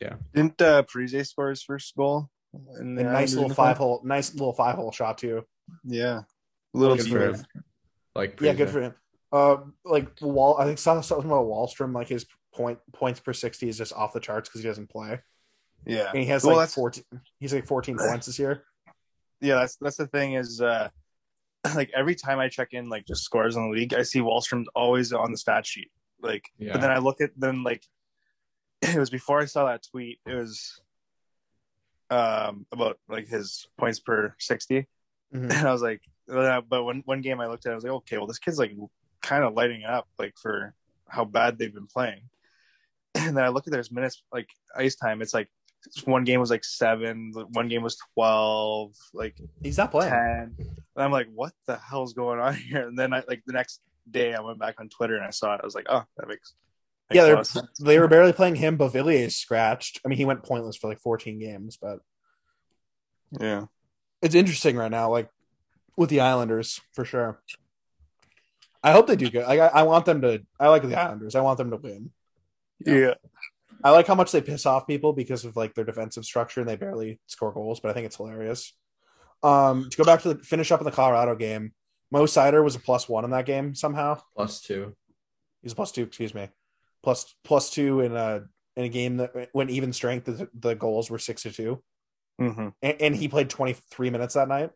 Yeah. Didn't uh, Parise score his first goal? In A nice little five hole, nice little five hole shot too. Yeah, a little Good for him. Like Yeah, good for him. Uh, like Wall, I think saw something about Wahlstrom. Like his point points per sixty is just off the charts because he doesn't play, Yeah, and he has Well, like that's- fourteen. He's like fourteen points this year. yeah. That's that's the thing is, uh, like every time I check in, like just scores on the league, I see Wahlstrom's always on the stat sheet. Like, Yeah. but then I look at then like it was before I saw that tweet. It was um about like his points per 60 Mhm. and I was like, uh, but when one game I looked at, it, I was like, okay, well, this kid's like kind of lighting up, like for how bad they've been playing. And then I look at their minutes, like ice time. It's like one game was like seven, one game was twelve, like He's not playing. ten. And I'm like, what the hell's going on here? And then I like the next day, I went back on Twitter and I saw it. I was like, oh, that makes, makes Yeah, they're, sense. they were barely playing him. Beauvillier scratched. I mean, he went pointless for like 14 games, but yeah. it's interesting right now, like with the Islanders for sure. I hope they do good. Like, I, I want them to. I like the Islanders. I want them to win. Yeah. I like how much they piss off people because of like their defensive structure and they barely score goals, but I think it's hilarious. Um, to go back to the finish up in the Colorado game, Mo Seider was a plus one in that game somehow. plus two. He's a plus two, excuse me, plus plus two in a in a game that when even strength the, the goals were six to two, hmm and, and he played twenty three minutes that night.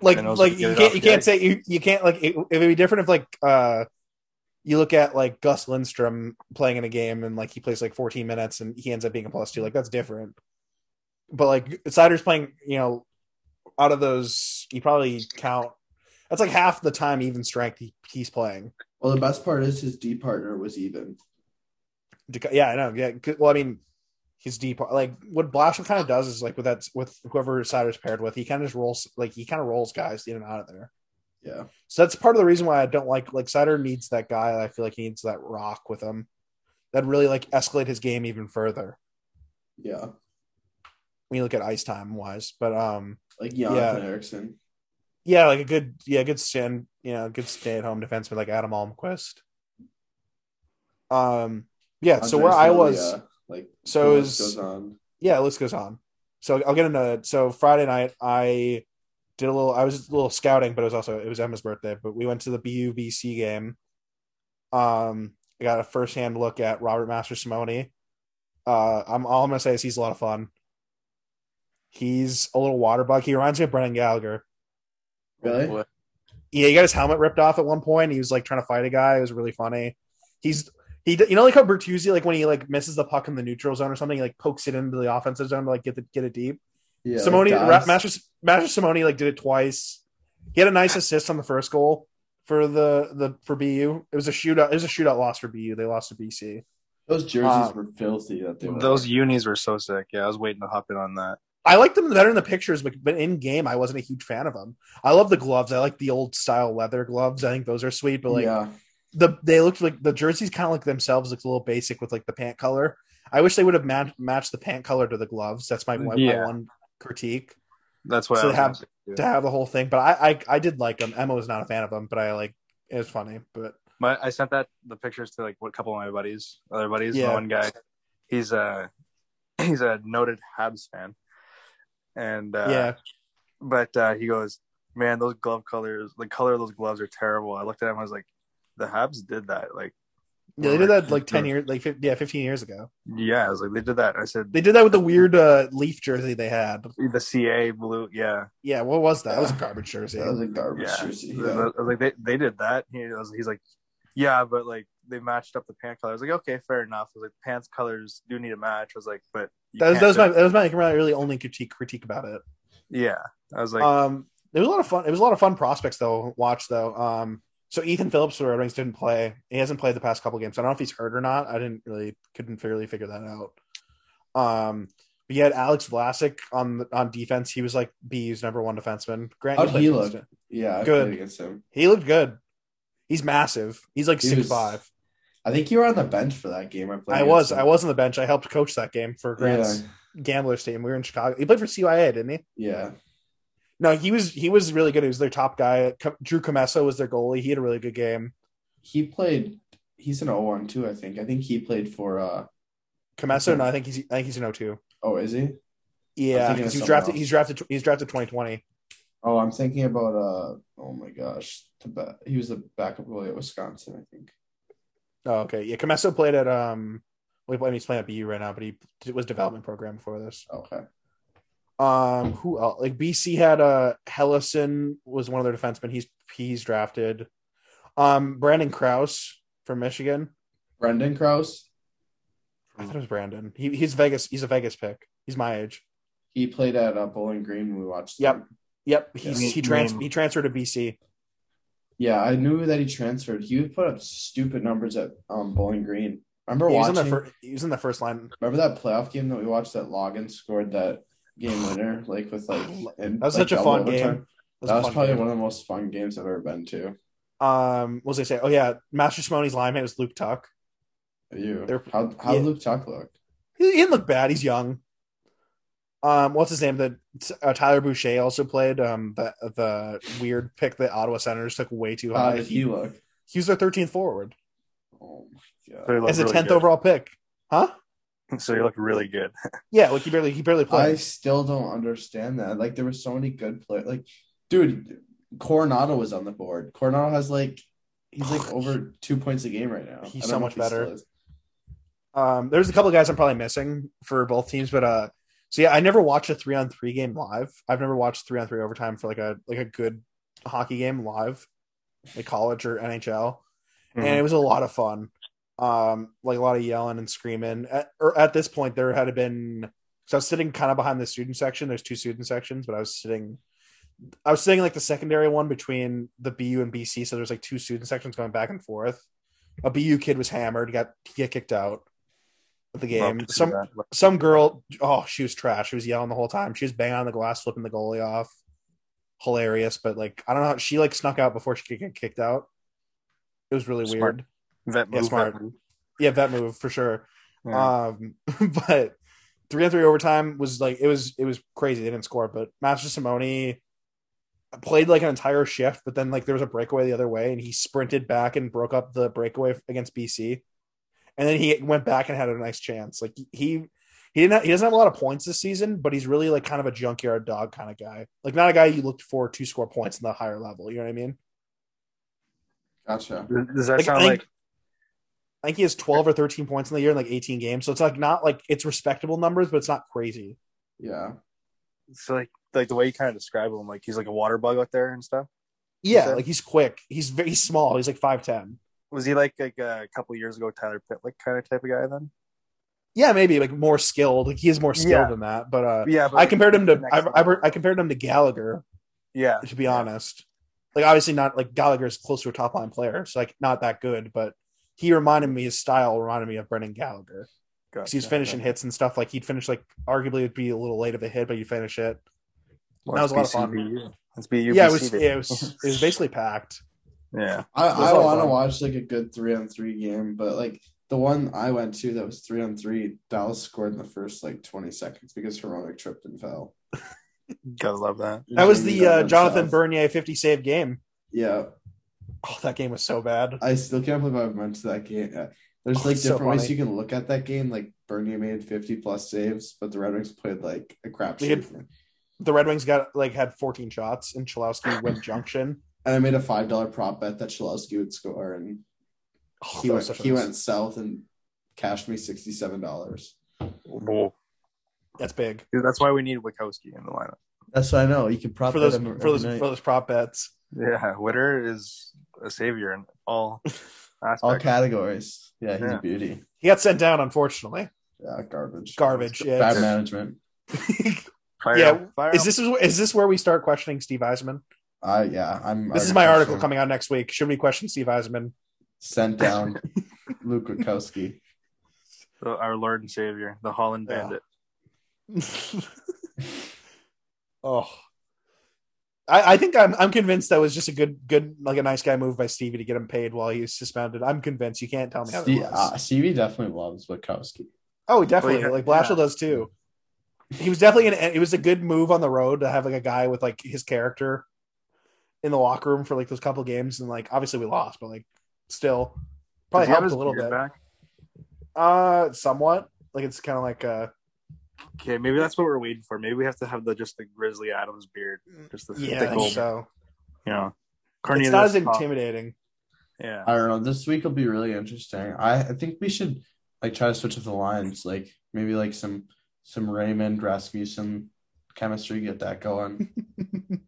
Like, like you can't you can't say you you can't like it, it would be different if like uh you look at like Gus Lindstrom playing in a game and like he plays like 14 minutes and he ends up being a plus two. Like that's different. But like Seider's playing, you know, out of those, you probably count. That's like half the time even strength he, he's playing. Well, the best part is his D partner was even. Yeah, I know. Yeah, well, I mean, he's deep. Like what Blashill kind of does is like with that with whoever Seider's paired with, he kind of just rolls like he kind of rolls guys in and out of there. Yeah. So that's part of the reason why I don't like like Seider needs that guy. I feel like he needs that rock with him that really like escalate his game even further Yeah. when you look at ice time wise. But um, Like Jonathan Ericsson. yeah, like a good yeah, good stand, you know, good stay at home defenseman like Adam Almqvist. Um, yeah. So where I was, like so is- goes on. yeah, list goes on. So I'll get into it. So Friday night, I did a little. I was a little scouting, but it was also it was Emma's birthday. But we went to the BUBC game. Um, I got a first hand look at Robert Mastrosimone. Uh, I'm all I'm gonna say is he's a lot of fun. He's a little water bug. He reminds me of Brendan Gallagher. Really? What? Yeah, he got his helmet ripped off at one point. He was like trying to fight a guy. It was really funny. He's he, you know, like how Bertuzzi, like when he like misses the puck in the neutral zone or something, he like pokes it into the offensive zone to like get the get it deep. Yeah. Simone, like Master Mastrosimone like did it twice. He had a nice assist on the first goal for the the for BU. It was a shootout. It was a shootout loss for BU. They lost to BC. Those jerseys Um, were filthy. That they were. Those unis were so sick. Yeah, I was waiting to hop in on that. I liked them better in the pictures, but, but in game, I wasn't a huge fan of them. I love the gloves. I like the old style leather gloves. I think those are sweet. But like yeah. the they looked like the jerseys kind of like themselves looked a little basic with like the pant color. I wish they would have ma- matched the pant color to the gloves. That's my, my Yeah. one critique That's what So I they have- to have the whole thing. But I I, I did like them. Emma was not a fan of them, but I like it was funny. But My, I sent that the pictures to like what couple of my buddies, other buddies. Yeah. One guy, he's a he's a noted Habs fan, and uh, yeah, but uh, he goes, "Man, those glove colors, the color of those gloves are terrible." I looked at him, I was like, "The Habs did that, like, yeah, they did that like ten years, like 15, yeah, fifteen years ago. yeah." I was like, "They did that." I said, They did that with the weird uh, leaf jersey they had. "The CA blue, yeah, Yeah, what was that? That was a garbage jersey. That was a garbage yeah." jersey. I was like, "They they did that." He was, he's like, "Yeah, but like." They matched up the pant color. I was like, okay, fair enough. I was like, pants colors do need a match. I was like, but you That was, that was my that was my really only critique critique about it. yeah. I was like, um, it was a lot of fun. It was a lot of fun prospects though. Watch though. Um, so Ethan Phillips for the Red Wings didn't play. He hasn't played the past couple games. I don't know if he's hurt or not. I didn't really couldn't fairly figure that out. Um, but you had Alex Vlasic on on defense. He was like BU's number one defenseman. Grant, How'd he against look? him. Yeah, Good. against him. He looked good. He's massive. He's like He six was- five. I think you were on the bench for that game. I played. I was. him. I was on the bench. I helped coach that game for Grant's Yeah, Gamblers team. We were in Chicago. He played for CYA, didn't he? yeah. No, he was. He was really good. He was their top guy. Drew Commesso was their goalie. He had a really good game. He played. He's an 0-1 too. I think. I think he played for. uh Commesso, no, I think he's. I think he's an 0-2. Oh, is he? Yeah, because he was someone drafted. else. He's drafted. He's drafted 2020. Oh, I'm thinking about. uh Oh my gosh, he was the backup goalie at Wisconsin. I think. Oh, okay. Yeah, Commesso played at um. Well, I mean, he's playing at BU right now, but he it was development program before this. Okay. Um, who else? Like BC had uh Helleson was one of their defensemen. He's he's drafted. Um, Brandon Kruse from Michigan. Brendan Kruse. I thought it was Brandon. He he's Vegas. He's a Vegas pick. He's my age. He played at uh, Bowling Green when we watched. Yep. them. Yep. He's Yeah. he trans he transferred to BC. Yeah, I knew that he transferred. He would put up stupid numbers at um Bowling Green. Remember He was in watching? the first. He was in the first line. Remember that playoff game that we watched that Logan scored that game winner, like with like and That was like such a fun overtime? game. That a was probably game. one of the most fun games I've ever been to. Um, what was I say? Oh yeah, Mastrosimone's linemate was Luke Tuch. You, They're- how how yeah. Luke Tuch look? He, he didn't look bad. He's young. Um, what's his name? That uh, Tyler Boucher also played. Um, the the weird pick that Ottawa Senators took way too high. How high. did he, he look? he was their 13th forward Oh my So god! as a 10th good. overall pick. Huh? So he looked really good. Yeah, like he barely he barely played. I still don't understand that. Like there were so many good players. Like, dude, Coronato was on the board. Coronato has like he's like over two points a game right now. He's so much he better. Um, there's a couple of guys I'm probably missing for both teams, but uh, so yeah, I never watched a three on three game live. I've never watched three on three overtime for like a like a good hockey game live, like college or NHL, and it was a lot of fun. Um, like a lot of yelling and screaming. At, or at this point, there had been so I was sitting kind of behind the student section. There's two student sections, but I was sitting. I was sitting like the secondary one between the BU and BC, so there's like two student sections going back and forth. A BU kid was hammered, got he got kicked out of the game. Some some girl, oh, she was trash. She was yelling the whole time. She was banging on the glass, flipping the goalie off. Hilarious, but like I don't know, she like snuck out before she could get kicked out. It was really Smart. weird. Vet Yeah, move, smart. vet move. Yeah, that move for sure. Yeah. Um, but three on three overtime was like it was it was crazy. They didn't score, but Mastrosimone played like an entire shift, but then like there was a breakaway the other way, and he sprinted back and broke up the breakaway against BC, and then he went back and had a nice chance. Like he he didn't have, he doesn't have a lot of points this season, but he's really like kind of a junkyard dog kind of guy. Like not a guy you looked for to score points in the higher level. You know what I mean? Gotcha. Does that Like, sound think- like I think he has twelve or thirteen points in the year in like eighteen games, so it's like not like it's respectable numbers, but it's not crazy. Yeah. so like like the way you kind of describe him, like he's like a water bug out there and stuff? Yeah, like he's quick. He's very small. He's like five ten. Was he like like a couple years ago Tyler Pitlick kind of type of guy then? Yeah, maybe like more skilled. Like he is more skilled Yeah. than that. But uh, Yeah, but I compared him to I, I. I compared him to Gallagher. yeah, To be honest, like obviously not like Gallagher is close to a top line player, so like not that good. But he reminded me his style reminded me of Brendan Gallagher because he's Gotcha. finishing hits and stuff. Like he'd finish like arguably it'd be a little late of a hit, but you'd finish it. Well, that was a lot of BC, fun. BU. Let's be yeah, it was yeah, it was it was basically packed. yeah. I, It was I a lot of want to watch like a good three on three game, but like the one I went to that was three on three, Dallas scored in the first like 20 seconds because Hronek tripped and fell. Gotta love that. That was the uh, Jonathan south. Bernier 50 save game. Yeah, Oh, that game was so bad. I still can't believe I went to that game. Uh, There's Oh, like it's so different ways you can look at that game. Like Bernier made 50 plus saves, but the Red Wings played like a crap had- The Red Wings got like had 14 shots, and Chalowski went junction. And I made a five dollar prop bet that Chalowski would score, and Oh, he went was such a he miss. went south and cashed me sixty seven dollars. Whoa. That's big Dude, that's why we need Wachowski in the lineup. That's what I know. You can prop for those for those every for those prop bets. Yeah, Witter is a savior in all aspects. all categories. Yeah, he's Yeah. a beauty. He got sent down, unfortunately. Yeah, garbage. Garbage. Yeah. Bad management. Fire Yeah, him, fire Is him. this is this where we start questioning Steve Yzerman? I uh, yeah, I'm. This is my article question- coming out next week. Should we question Steve Yzerman? Sent down Luke Witkowski. The- our Lord and Savior, the Holland Yeah. Bandit? oh, I, I think I'm I'm convinced that was just a good good like a nice guy move by Stevie to get him paid while he was suspended. I'm convinced. You can't tell me Steve, otherwise. uh, Stevie definitely loves Witkowski. oh, definitely. Well, yeah, like Blashill yeah. does too. He was definitely an. It was a good move on the road to have like a guy with like his character in the locker room for like those couple games, and like obviously we lost, but like still probably Does he have helped a little bit. Back? Uh, somewhat. Like it's kind of like uh, Okay, maybe that's what we're waiting for. Maybe we have to have the just the Grizzly Adams beard, just the yeah. thick old, So you know. it's not as intimidating. Yeah, I don't know. This week will be really interesting. I, I think we should like try to switch up the lines. Like maybe like some some Raymond Rasmussen chemistry. Get that going.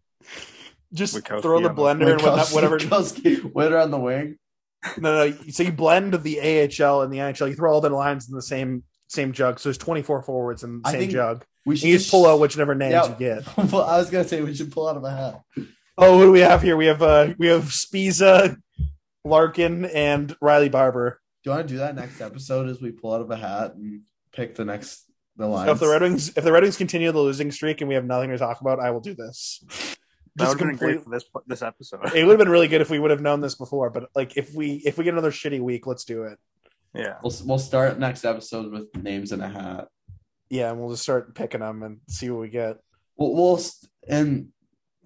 Just Witkowski throw the blender and whatnot, Witkowski- whatever. Witkowski, winner on the wing. No, no. So you blend the AHL and the NHL. You throw all the lines in the same same jug. So there's 24 forwards in the I same jug. We And you just pull out whichever names Yeah. you get. Well, I was gonna say we should pull out of a hat. Oh, what do we have here? We have uh we have Spiza, Larkin, and Riley Barber. Do you want to do that next episode? As we pull out of a hat and pick the next the So if the Red Wings if the Red Wings continue the losing streak and we have nothing to talk about, I will do this. that Just would have been great complete- for this this episode. It would have been really good if we would have known this before, but like if we if we get another shitty week, let's do it. Yeah, We'll we'll start next episode with names in a hat. Yeah, and we'll just start picking them and see what we get. We'll, we'll and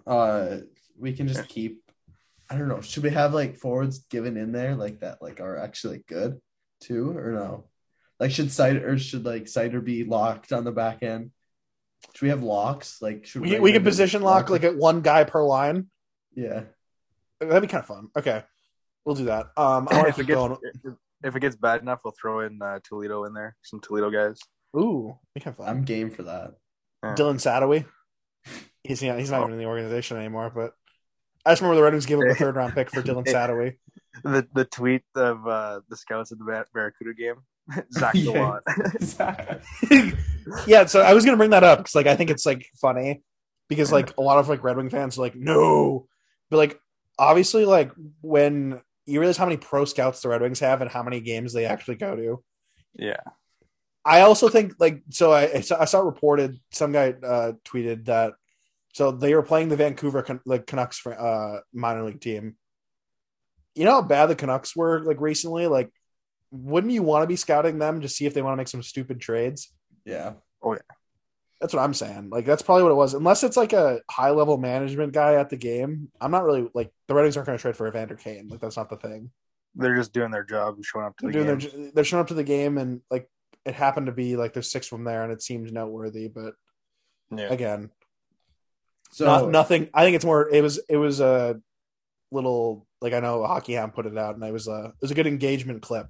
uh we can just keep. I don't know. Should we have like forwards given in there like that? Like are actually good too, or no? Like should Seider or should like Seider be locked on the back end? Should we have locks? Like should We, we can position lock like at one guy per line. yeah. That'd be kind of fun. Okay, we'll do that. Um, I want to if keep going. If- if it gets bad enough, we'll throw in uh, Toledo in there, some Toledo guys. Ooh, be kind of fun. I'm game for that. Yeah. Dylan Sadowy. He's yeah, he's not even in the organization anymore, but I just remember the Red Wings gave up a third round pick for Dylan Sadowy. The the tweet of uh, the scouts at the Bar- Barracuda game, Zach Yeah. Gallant. yeah, so I was gonna bring that up because like I think it's like funny because like a lot of like Red Wing fans are like no, but like obviously like when you realize how many pro scouts the Red Wings have and how many games they actually go to. yeah, I also think like so I I saw, I saw reported some guy uh, tweeted that so they were playing the Vancouver Can- like Canucks uh, minor league team. You know how bad the Canucks were like recently. Like, wouldn't you want to be scouting them to see if they want to make some stupid trades? Yeah. Oh yeah. That's what I'm saying. Like, that's probably what it was. Unless it's like a high level management guy at the game, I'm not really like the Red Wings aren't going to trade for Evander Kane. Like, that's not the thing. they're just doing their job, showing up to They're the doing game. their, they're showing up to the game and like it happened to be like there's six from there and it seems noteworthy, but yeah, again, So not nothing. I think it's more. It was it was a little like I know Hockey Ham put it out, and it was a it was a good engagement clip,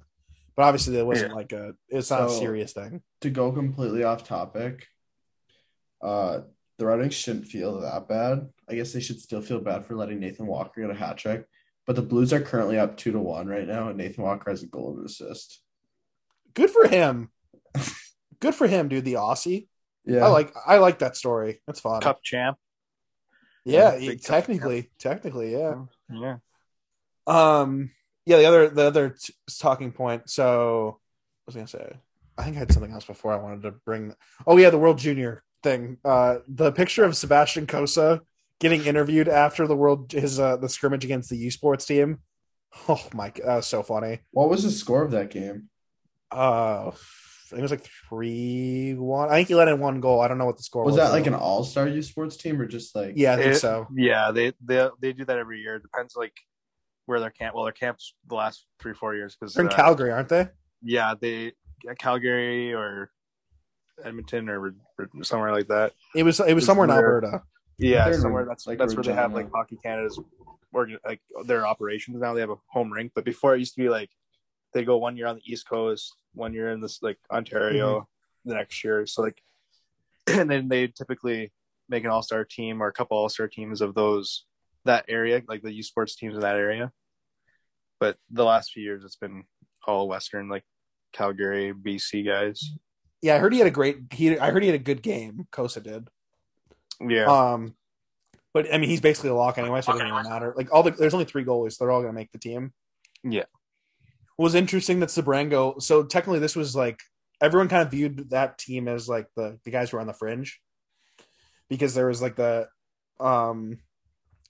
but obviously it wasn't Yeah. like a it's not a serious thing. to go completely off topic, uh, the Red Wings shouldn't feel that bad. I guess they should still feel bad for letting Nathan Walker get a hat trick. But the Blues are currently up two to one right now, and Nathan Walker has a goal and an assist. Good for him. good for him, dude. The Aussie. Yeah, I like I like that story. That's fun. cup champ. yeah, Yeah, big cup, technically, technically, yeah. Yeah, Um, yeah. The other the other t- talking point. So, what was I gonna say? I think I had something else before I wanted to bring. Oh yeah, the World Junior thing. Uh, the picture of Sebastian Cossa getting interviewed after the world his uh the scrimmage against the U Sports team. Oh my, that was so funny. what was the score of that game? Uh, it was like three one. I think he let in one goal. I don't know what the score was. Was that like an all star U Sports team or just like Yeah, I think It- so. Yeah, they they they do that every year. It depends like where their camp. Well, their camps the last three four years because They're in Calgary, aren't they? Yeah, they Calgary or Edmonton or, or somewhere like that. It was. It was Is somewhere in Alberta. Yeah, They're somewhere that's like, that's where they have like Hockey Canada's organ like their operations now. They have a home rink, but before it used to be like they go one year on the East Coast, one year in this like Ontario, mm-hmm. the next year. So like, and then they typically make an All Star team or a couple All Star teams of those that area, like the U Sports teams in that area. But the last few years, it's been all Western, like Calgary, BC guys. Yeah, I heard he had a great. He. I heard he had a good game. Cossa did. Yeah, Um, but I mean, he's basically a lock anyway, so it doesn't even matter. Like all the, there's only three goalies. They're all going to make the team. Yeah. What was interesting that Sebrango. So technically, this was like everyone kind of viewed that team as like the the guys who were on the fringe, because there was like the, um,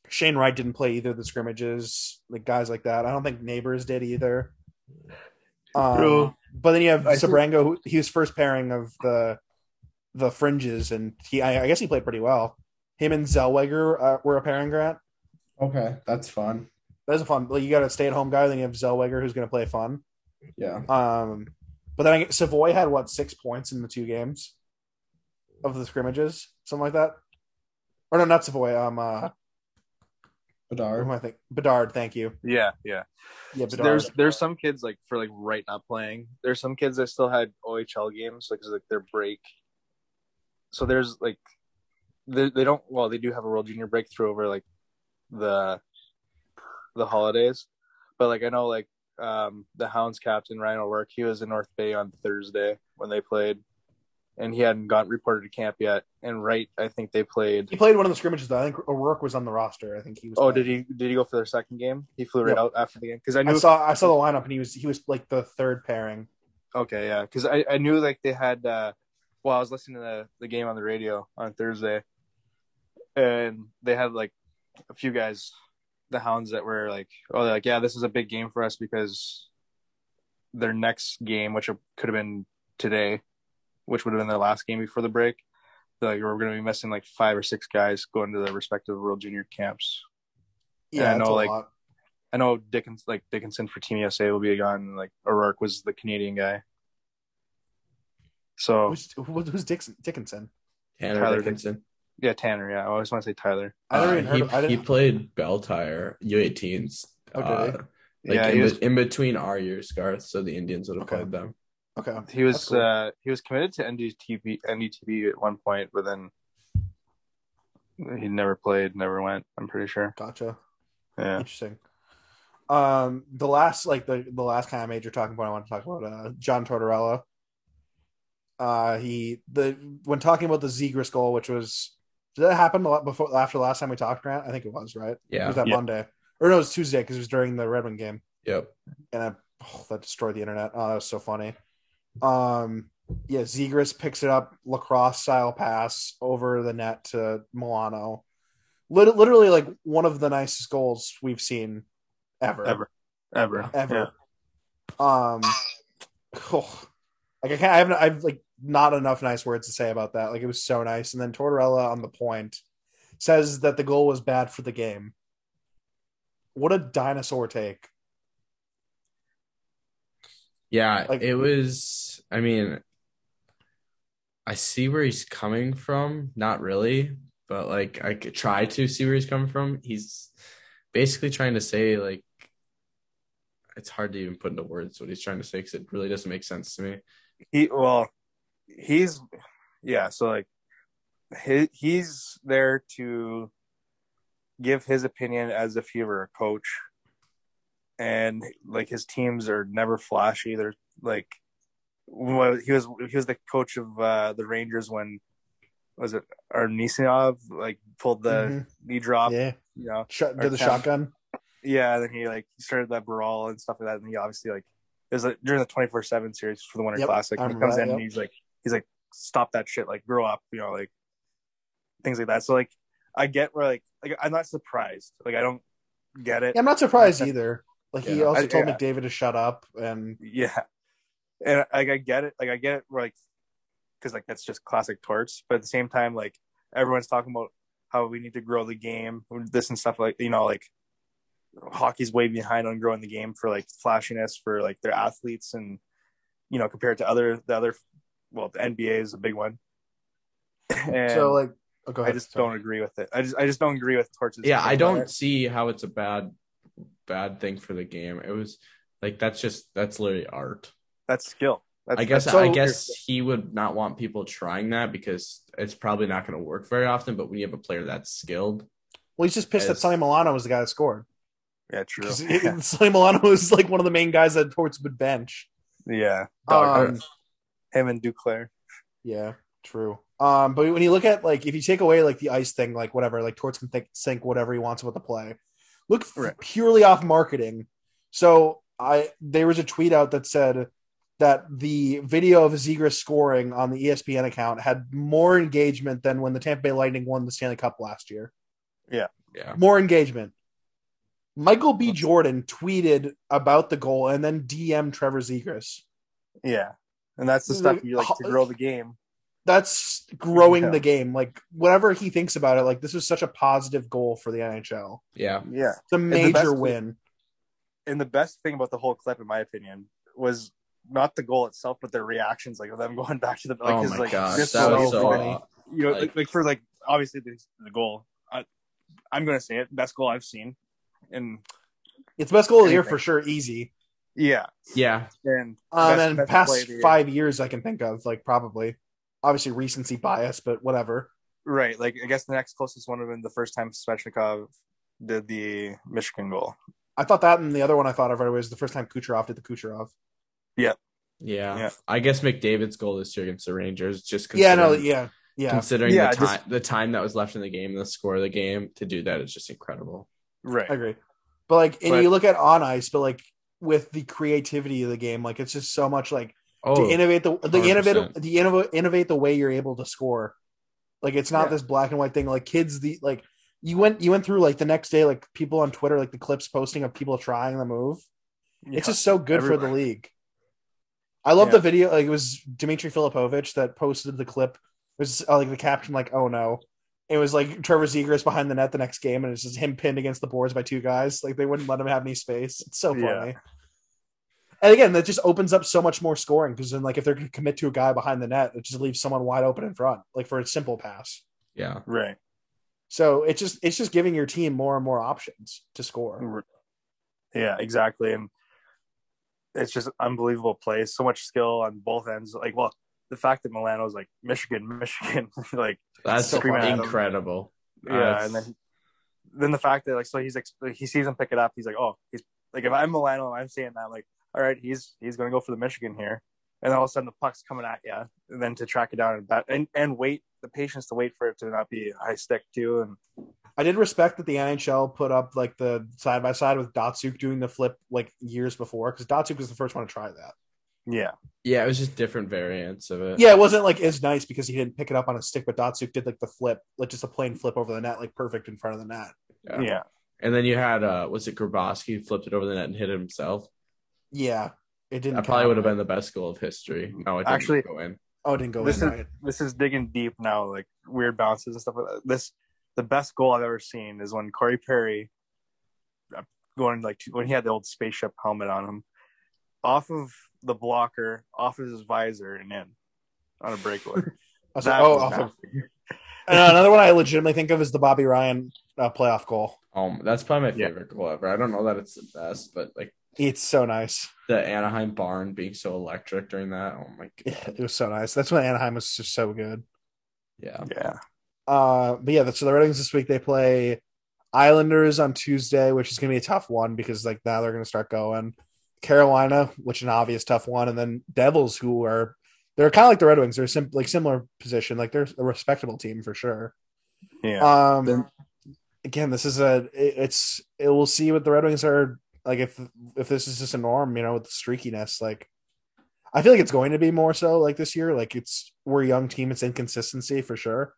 Shane Wright didn't play either of the scrimmages, like guys like that. I don't think Neighbours did either. Um, but then you have I Sebrango. Who, he was first pairing of the the fringes, and he I, I guess he played pretty well. Him and Zellweger uh, were a pairing, Grant. Okay, that's fun. That's a fun. Like you got a stay at home guy, then you have Zellweger who's going to play fun. Yeah. Um, but then I, Savoie had what six points in the two games of the scrimmages, something like that. Or no, not Savoie. Um, uh, Bedard. am I think Bedard. Thank you. yeah, yeah. Yeah, So Bedard. there's there's some kids like for like right not playing. There's some kids that still had OHL games like 'cause, like their break. So there's like they they don't well they do have a World Junior breakthrough over like the the holidays, but like I know like um the Hounds captain Ryan O'Rourke he was in North Bay on Thursday when they played, and he hadn't got reported to camp yet. And right I think they played. he played one of the scrimmages though. I think O'Rourke was on the roster. I think he was. Oh, playing. did he did he go for their second game? He flew right Yep. out after the game because I knew I saw I saw the lineup and he was he was like the third pairing. Okay, yeah, because I, I knew like they had. uh Well, I was listening to the, the game on the radio on Thursday, and they had like a few guys, the Hounds, that were like, "Oh, they're like, yeah, this is a big game for us because their next game, which could have been today, which would have been their last game before the break, they're like we're going to be missing like five or six guys going to their respective World Junior camps. Yeah, Yeah, I that's know, a like- lot. I know Dickens, like Dickinson for Team USA will be gone. Like O'Rourke was the Canadian guy. So Who's, who- who's Dixon, Dickinson? Tanner Tyler Dickinson. Yeah, Tanner. Yeah, I always want to say Tyler. I never Uh, even heard. he, of, I he didn't. played Bell Tire U18s. Oh, did uh, like yeah, in, he was in between our years, Garth. So the Indians would have Okay. played them. Okay, he was cool. uh, he was committed to NDTV NDTV at one point, but then he never played, never went. I'm pretty sure. gotcha. Yeah, Interesting. Um, the last like the the last kind of major talking point I want to talk about uh John Tortorella. Uh, he the when talking about the Zegras goal, which was did that happen a lot before after the last time we talked, Grant? I think it was right. It Yeah. was that Yeah. Monday or no, it was Tuesday because it was during the Redmond game. Yep. and I, oh, that destroyed the internet. Oh, that was so funny. Um, yeah, Zegras picks it up, lacrosse style pass over the net to Milano. Lit- literally, like one of the nicest goals we've seen ever, ever, ever, ever. Um, oh, like I can't, I haven't, I've like not enough nice words to say about that. Like it was so nice. And then Tortorella on the point says that the goal was bad for the game. What a dinosaur take! Yeah, Like- it was. I mean, I see where he's coming from. Not really, but like I could try to see where he's coming from. He's basically trying to say like it's hard to even put into words what he's trying to say because it really doesn't make sense to me. He well, he's yeah. So like, he he's there to give his opinion as if he were a coach, and like his teams are never flashy. They're like, well, he was he was the coach of uh, the Rangers when was it Anisimov like pulled the Mhm. knee drop, yeah, you know. Shot, did the Cam- shotgun. Yeah, then he like started that brawl and stuff like that, and he obviously like it was like during the twenty four seven series for the Winter Yep, Classic. He comes that, in and he's like he's like stop that shit, like grow up, you know, like things like that. So like I get where like like I'm not surprised. Like I don't get it. Yeah, I'm not surprised either. Like he Yeah, also I- told yeah. McDavid to shut up, and Yeah. and like I get it, like I get it, like because like that's just classic torts. But at the same time, like everyone's talking about how we need to grow the game, this and stuff like you know, like hockey's way behind on growing the game for like flashiness for like their athletes and you know compared to other the other well the NBA is a big one. And so like, oh, go I just Sorry. don't agree with it. I just I just don't agree with torches. Yeah, I don't see how it's a bad bad thing for the game. It was like that's just that's literally art. That's skill. That's, I guess that's so- I guess he would not want people trying that because it's probably not going to work very often. But when you have a player that's skilled, Well, he's just pissed that As- Sonny Milano was the guy that scored. yeah, true. he- Sonny Milano was like one of the main guys that Torts would bench. yeah, dog, Um, him and Duclair. yeah, true. Um, but when you look at like if you take away like the ice thing, like whatever, like Torts can think, think whatever he wants with the play. Look f- Right. purely off marketing. So I there was a tweet out that said that the video of Zegras scoring on the ESPN account had more engagement than when the Tampa Bay Lightning won the Stanley Cup last year. Yeah. Yeah, More engagement. Michael B. Jordan tweeted about the goal and then DM Trevor Zegras. Yeah, and that's the stuff you like to grow the game. That's growing Yeah. the game. Like whatever he thinks about it, like this was such a positive goal for the NHL. yeah, Yeah, It's a major best- win. and the best thing about the whole clip, in my opinion, was not the goal itself, but their reactions, like of them going back to the like, oh his, my like, gosh, this that was was so so funny. uh, you know, like- like, like for like obviously the, the goal. I, I'm gonna say it, best goal I've seen, and It's best goal of the year for sure, easy. yeah, yeah, and Um, best- and best past year. five years, I can think of like probably, obviously recency bias, but whatever. right. Like I guess the next closest one would have been the first time Svechnikov did the Michigan goal. I thought that, and the other one I thought of right away was the first time Kucherov did the Kucherov. yeah, Yeah. I guess McDavid's goal this year against the Rangers just Yeah, no, yeah, yeah, considering Yeah, the time just- the time that was left in the game and the score of the game to do that is just incredible. Right. I agree. But like, and But- you look at on ice, but like with the creativity of the game, like it's just so much like Oh, to innovate the the innovate the innovate innovate the way you're able to score. Like it's not Yeah. this black and white thing. Like kids, the like you went you went through like the next day, like people on Twitter, like the clips posting of people trying the move. It's just so good for the league. I love Yeah. the video. Like it was Dmitry Filipovich that posted the clip. It was uh, like the caption, like "Oh no." It was like Trevor Zegras behind the net the next game, and it's just him pinned against the boards by two guys. Like they wouldn't let him have any space. It's so Yeah. funny. And again, that just opens up so much more scoring because then, like, if they're going to commit to a guy behind the net, it just leaves someone wide open in front, like for a simple pass. yeah, right. So it's just it's just giving your team more and more options to score. Yeah, exactly. And it's just unbelievable play. So much skill on both ends. Like, well, the fact that Milano Milano's like Michigan, Michigan, like that's So incredible. yeah, That's- and then then the fact that like so he's like he sees him pick it up. He's like, oh, he's like if I'm Milano, I'm saying that like, all right, he's he's gonna go for the Michigan here. And then all of a sudden the puck's coming at you, and then to track it down and bat and, and wait the patience to wait for it to not be a high stick too. And I did respect that the NHL put up like the side by side with Datsyuk doing the flip like years before because Datsyuk was the first one to try that. yeah, yeah, it was just different variants of it. Yeah, it wasn't like as nice because he didn't pick it up on a stick, but Datsyuk did like the flip, like just a plain flip over the net, like perfect in front of the net. yeah. yeah, And then you had uh was it Grabowski flipped it over the net and hit it himself? Yeah, it didn't. That probably would have been the best goal of history. No, it didn't Actually- go in. Oh, it didn't go This in is- right. this is digging deep now, like weird bounces and stuff like that. This the best goal I've ever seen is when Corey Perry uh, going like when he had the old spaceship helmet on him, off of the blocker, off of his visor and in on a breakaway. I was like, oh, was off of- And another one I legitimately think of is the Bobby Ryan uh, playoff goal. Um, that's probably my Yeah. favorite goal ever. I don't know that it's the best, but like It's so nice. the Anaheim barn being so electric during that. Oh my Yeah, god. it was so nice. That's when Anaheim was just so good. Yeah. yeah, Uh, but yeah, so the Red Wings this week they play Islanders on Tuesday, which is going to be a tough one because like now they're going to start going Carolina, which is an obvious tough one, and then Devils, who are they're kind of like the Red Wings. They're sim- like similar position, like they're a respectable team for sure. yeah. Um, Then- again, this is a it, it's it. We'll see what the Red Wings are like if if this is just a norm, you know, with the streakiness. Like, I feel like it's going to be more so like this year. Like it's we're a young team. It's inconsistency for sure.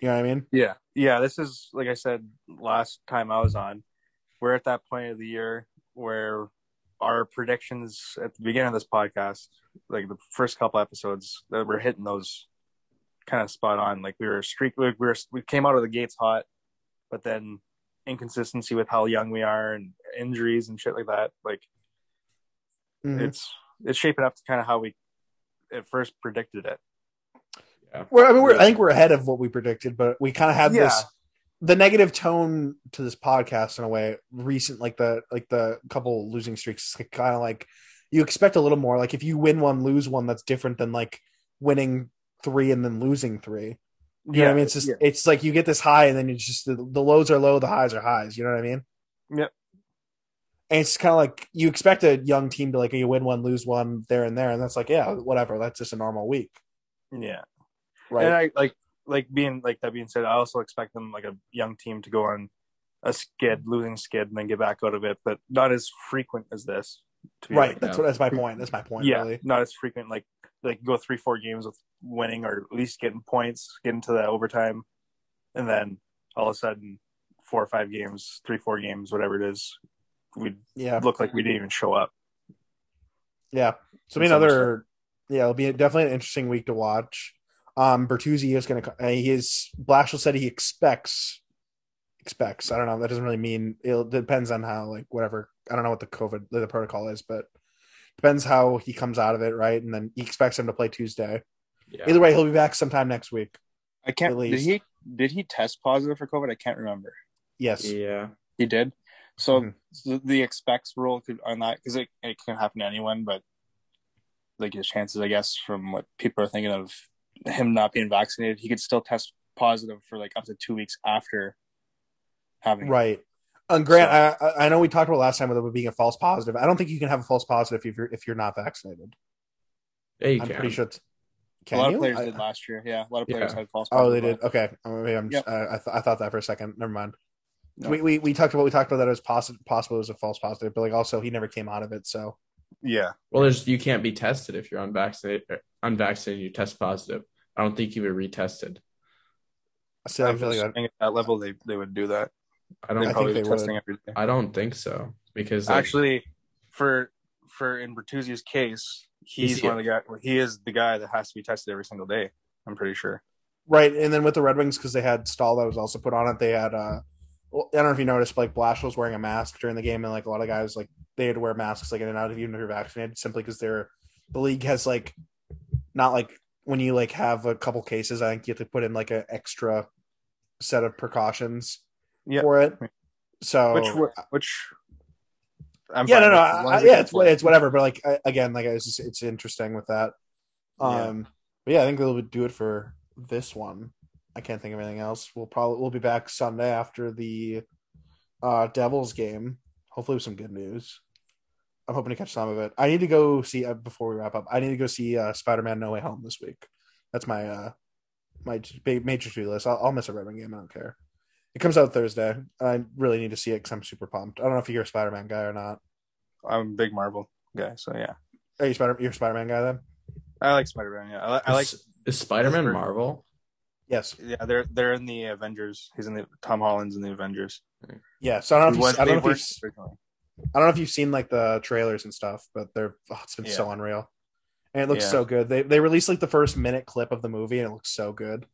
You know what I mean? Yeah, yeah. This is like I said last time I was on. We're at that point of the year where our predictions at the beginning of this podcast, like the first couple episodes, that we're hitting those kind of spot on. Like we were streak, we were we came out of the gates hot, but then inconsistency with how young we are and injuries and shit like that. Like Mhm. it's it's shaping up to kind of how we at first predicted it. We're, I mean, we're, I think we're ahead of what we predicted, but we kind of had Yeah. this the negative tone to this podcast in a way. Recent, like the like the couple losing streaks, kind of like you expect a little more. Like if you win one, lose one, that's different than like winning three and then losing three. You know what I mean? It's just yeah. it's like you get this high and then it's just the, the lows are low, the highs are highs. You know what I mean? Yep. And it's kind of like you expect a young team to like you win one, lose one there and there, and that's like yeah, whatever. That's just a normal week, yeah. right? And I like like being like that being said, I also expect them like a young team to go on a skid, losing skid, and then get back out of it, but not as frequent as this. To be right. like- That's what that's my point. That's my point. yeah, Really. not as frequent. Like like go three four games with winning or at least getting points, getting to the overtime, and then all of a sudden four or five games, three four games, whatever it is, we'd Yeah. look like we didn't even show up. Yeah. So, I In mean, some another, yeah, it'll be definitely an interesting week to watch. Um, Bertuzzi is going to, uh, he is, Blashill said he expects, expects, I don't know, that doesn't really mean, it depends on how, like, whatever, I don't know what the COVID, the protocol is, but depends how he comes out of it, right? And then he expects him to play Tuesday. Yeah. Either way, he'll be back sometime next week. I can't. At Did he did he test positive for COVID? I can't remember. Yes. Yeah. He did. So Mhm. the, the expects rule could on that because it, it can happen to anyone, but like his chances, I guess, from what people are thinking of him not being vaccinated, he could still test positive for like up to two weeks after having. Right. And Grant, I, I- I know we talked about last time with it being a false positive. I don't think you can have a false positive if you're if you're not vaccinated. Yeah, you I'm can. pretty sure. It's, A lot you? of players I- did last year. Yeah, a lot of players Yeah. had false. Oh, they did. Okay, maybe I'm. Just, Yep. I, I, th- I thought that for a second. Never mind. No. We, we we talked about we talked about that as possible possible it was a false positive, but like also he never came out of it. So Yeah, Well, there's you can't be tested if you're unvaccinated. Er, unvaccinated, you test positive. I don't think you were retested. I still I'm feel like just that. saying at that level they they would do that. I don't. I think be they would. testing every day. I don't think so because like, Actually, for for in Bertuzzi's case, he's he- one of the guy. He is the guy that has to be tested every single day. I'm pretty sure. right. And then with the Red Wings because they had Staal that was also put on it. They had uh, well, I don't know if you noticed, but like Blash was wearing a mask during the game, and like a lot of guys like they had to wear masks like in and out of even if you're vaccinated, simply because they're the league has like not like when you like have a couple cases, I think you have to put in like an extra set of precautions Yeah. for it. So Which which. I'm yeah, no, no, with, as long I, yeah, it's it's whatever. But like I, again, like it's just, it's interesting with that. Um, but yeah, I think they'll do it for this one. I can't think of anything else. We'll probably we'll be back Sunday after the uh Devils game. Hopefully with some good news. I'm hoping to catch some of it. I need to go see uh, before we wrap up. I need to go see uh, Spider-Man No Way Home this week. That's my uh my major to list. I'll, I'll miss a Red Wing game. I don't care. It comes out Thursday. I really need to see it because I'm super pumped. I don't know if you're a Spider-Man guy or not. I'm a big Marvel guy, so yeah, Are you Spider? You're Spider-Man guy then? I like Spider Man. Yeah, I, li- I like. is, is Spider-Man Marvel? Yes. Yeah, they're they're in the Avengers. He's in the Tom Holland's in the Avengers. Yeah. So I don't know if was- you've, I don't know if you've. I don't know if you've seen like the trailers and stuff, but they're oh, it's been Yeah. so unreal, and it looks Yeah. so good. They they released like the first minute clip of the movie, and it looks so good.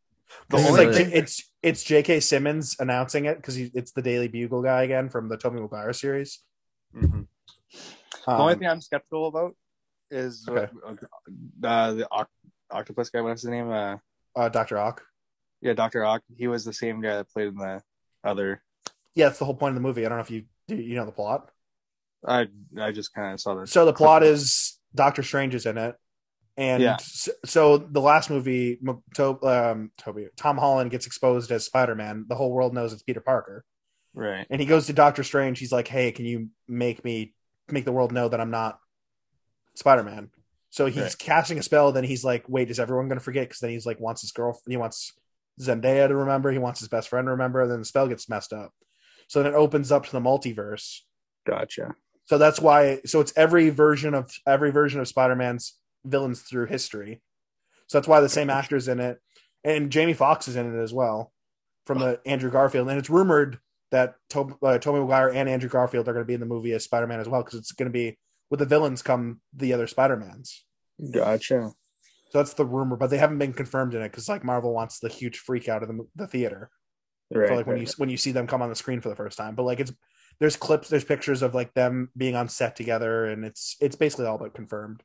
The It's only like thing- it's it's J.K. Simmons announcing it because it's the Daily Bugle guy again from the Tobey Maguire series. Mhm. The Um, only thing I'm skeptical about is Okay. uh, the oct- octopus guy. What's his name? Uh, uh, Doctor Ock. yeah, Doctor Ock. He was the same guy that played in the other. Yeah, that's the whole point of the movie. I don't know if you do you know the plot. I I just kind of saw this. So the plot is Doctor Strange is in it, and Yeah. so the last movie, to, um, Tobey Tom Holland gets exposed as Spider Man. The whole world knows it's Peter Parker, right. and he goes to Doctor Strange. He's like, "Hey, can you make me make the world know that I'm not Spider Man?" So he's Right. casting a spell. Then he's like, "Wait, is everyone going to forget?" Because then he's like, wants his girlfriend, he wants Zendaya to remember. He wants his best friend to remember. And then the spell gets messed up. So then it opens up to the multiverse. Gotcha. So that's why. So it's every version of every version of Spider-Man's villains through history. So that's why the same actors in it, and Jamie Foxx is in it as well, from the Andrew Garfield. And it's rumored that Tobey, uh, Tobey Maguire and Andrew Garfield are going to be in the movie as Spider-Man as well, because it's going to be with the villains come the other Spider-Mans. Gotcha. So that's the rumor, but they haven't been confirmed in it because like Marvel wants the huge freak out of the, the theater Right. for like when right. you when you see them come on the screen for the first time. But like it's there's clips, there's pictures of like them being on set together, and it's it's basically all but confirmed.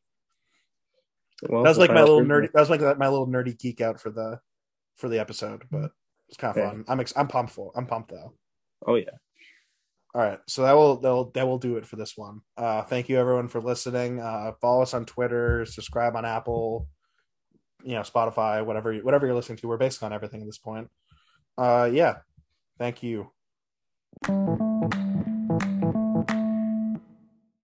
Well, That was like my little nerdy. That was like my little nerdy geek out for the for the episode, but it's kind of Okay. fun. I'm ex- I'm pumped for. I'm pumped though. Oh yeah. All right, so that will that will that will do it for this one. Uh, thank you everyone for listening. Uh, follow us on Twitter, subscribe on Apple, you know Spotify, whatever you, whatever you're listening to. We're basically on everything at this point. Uh, yeah, thank you.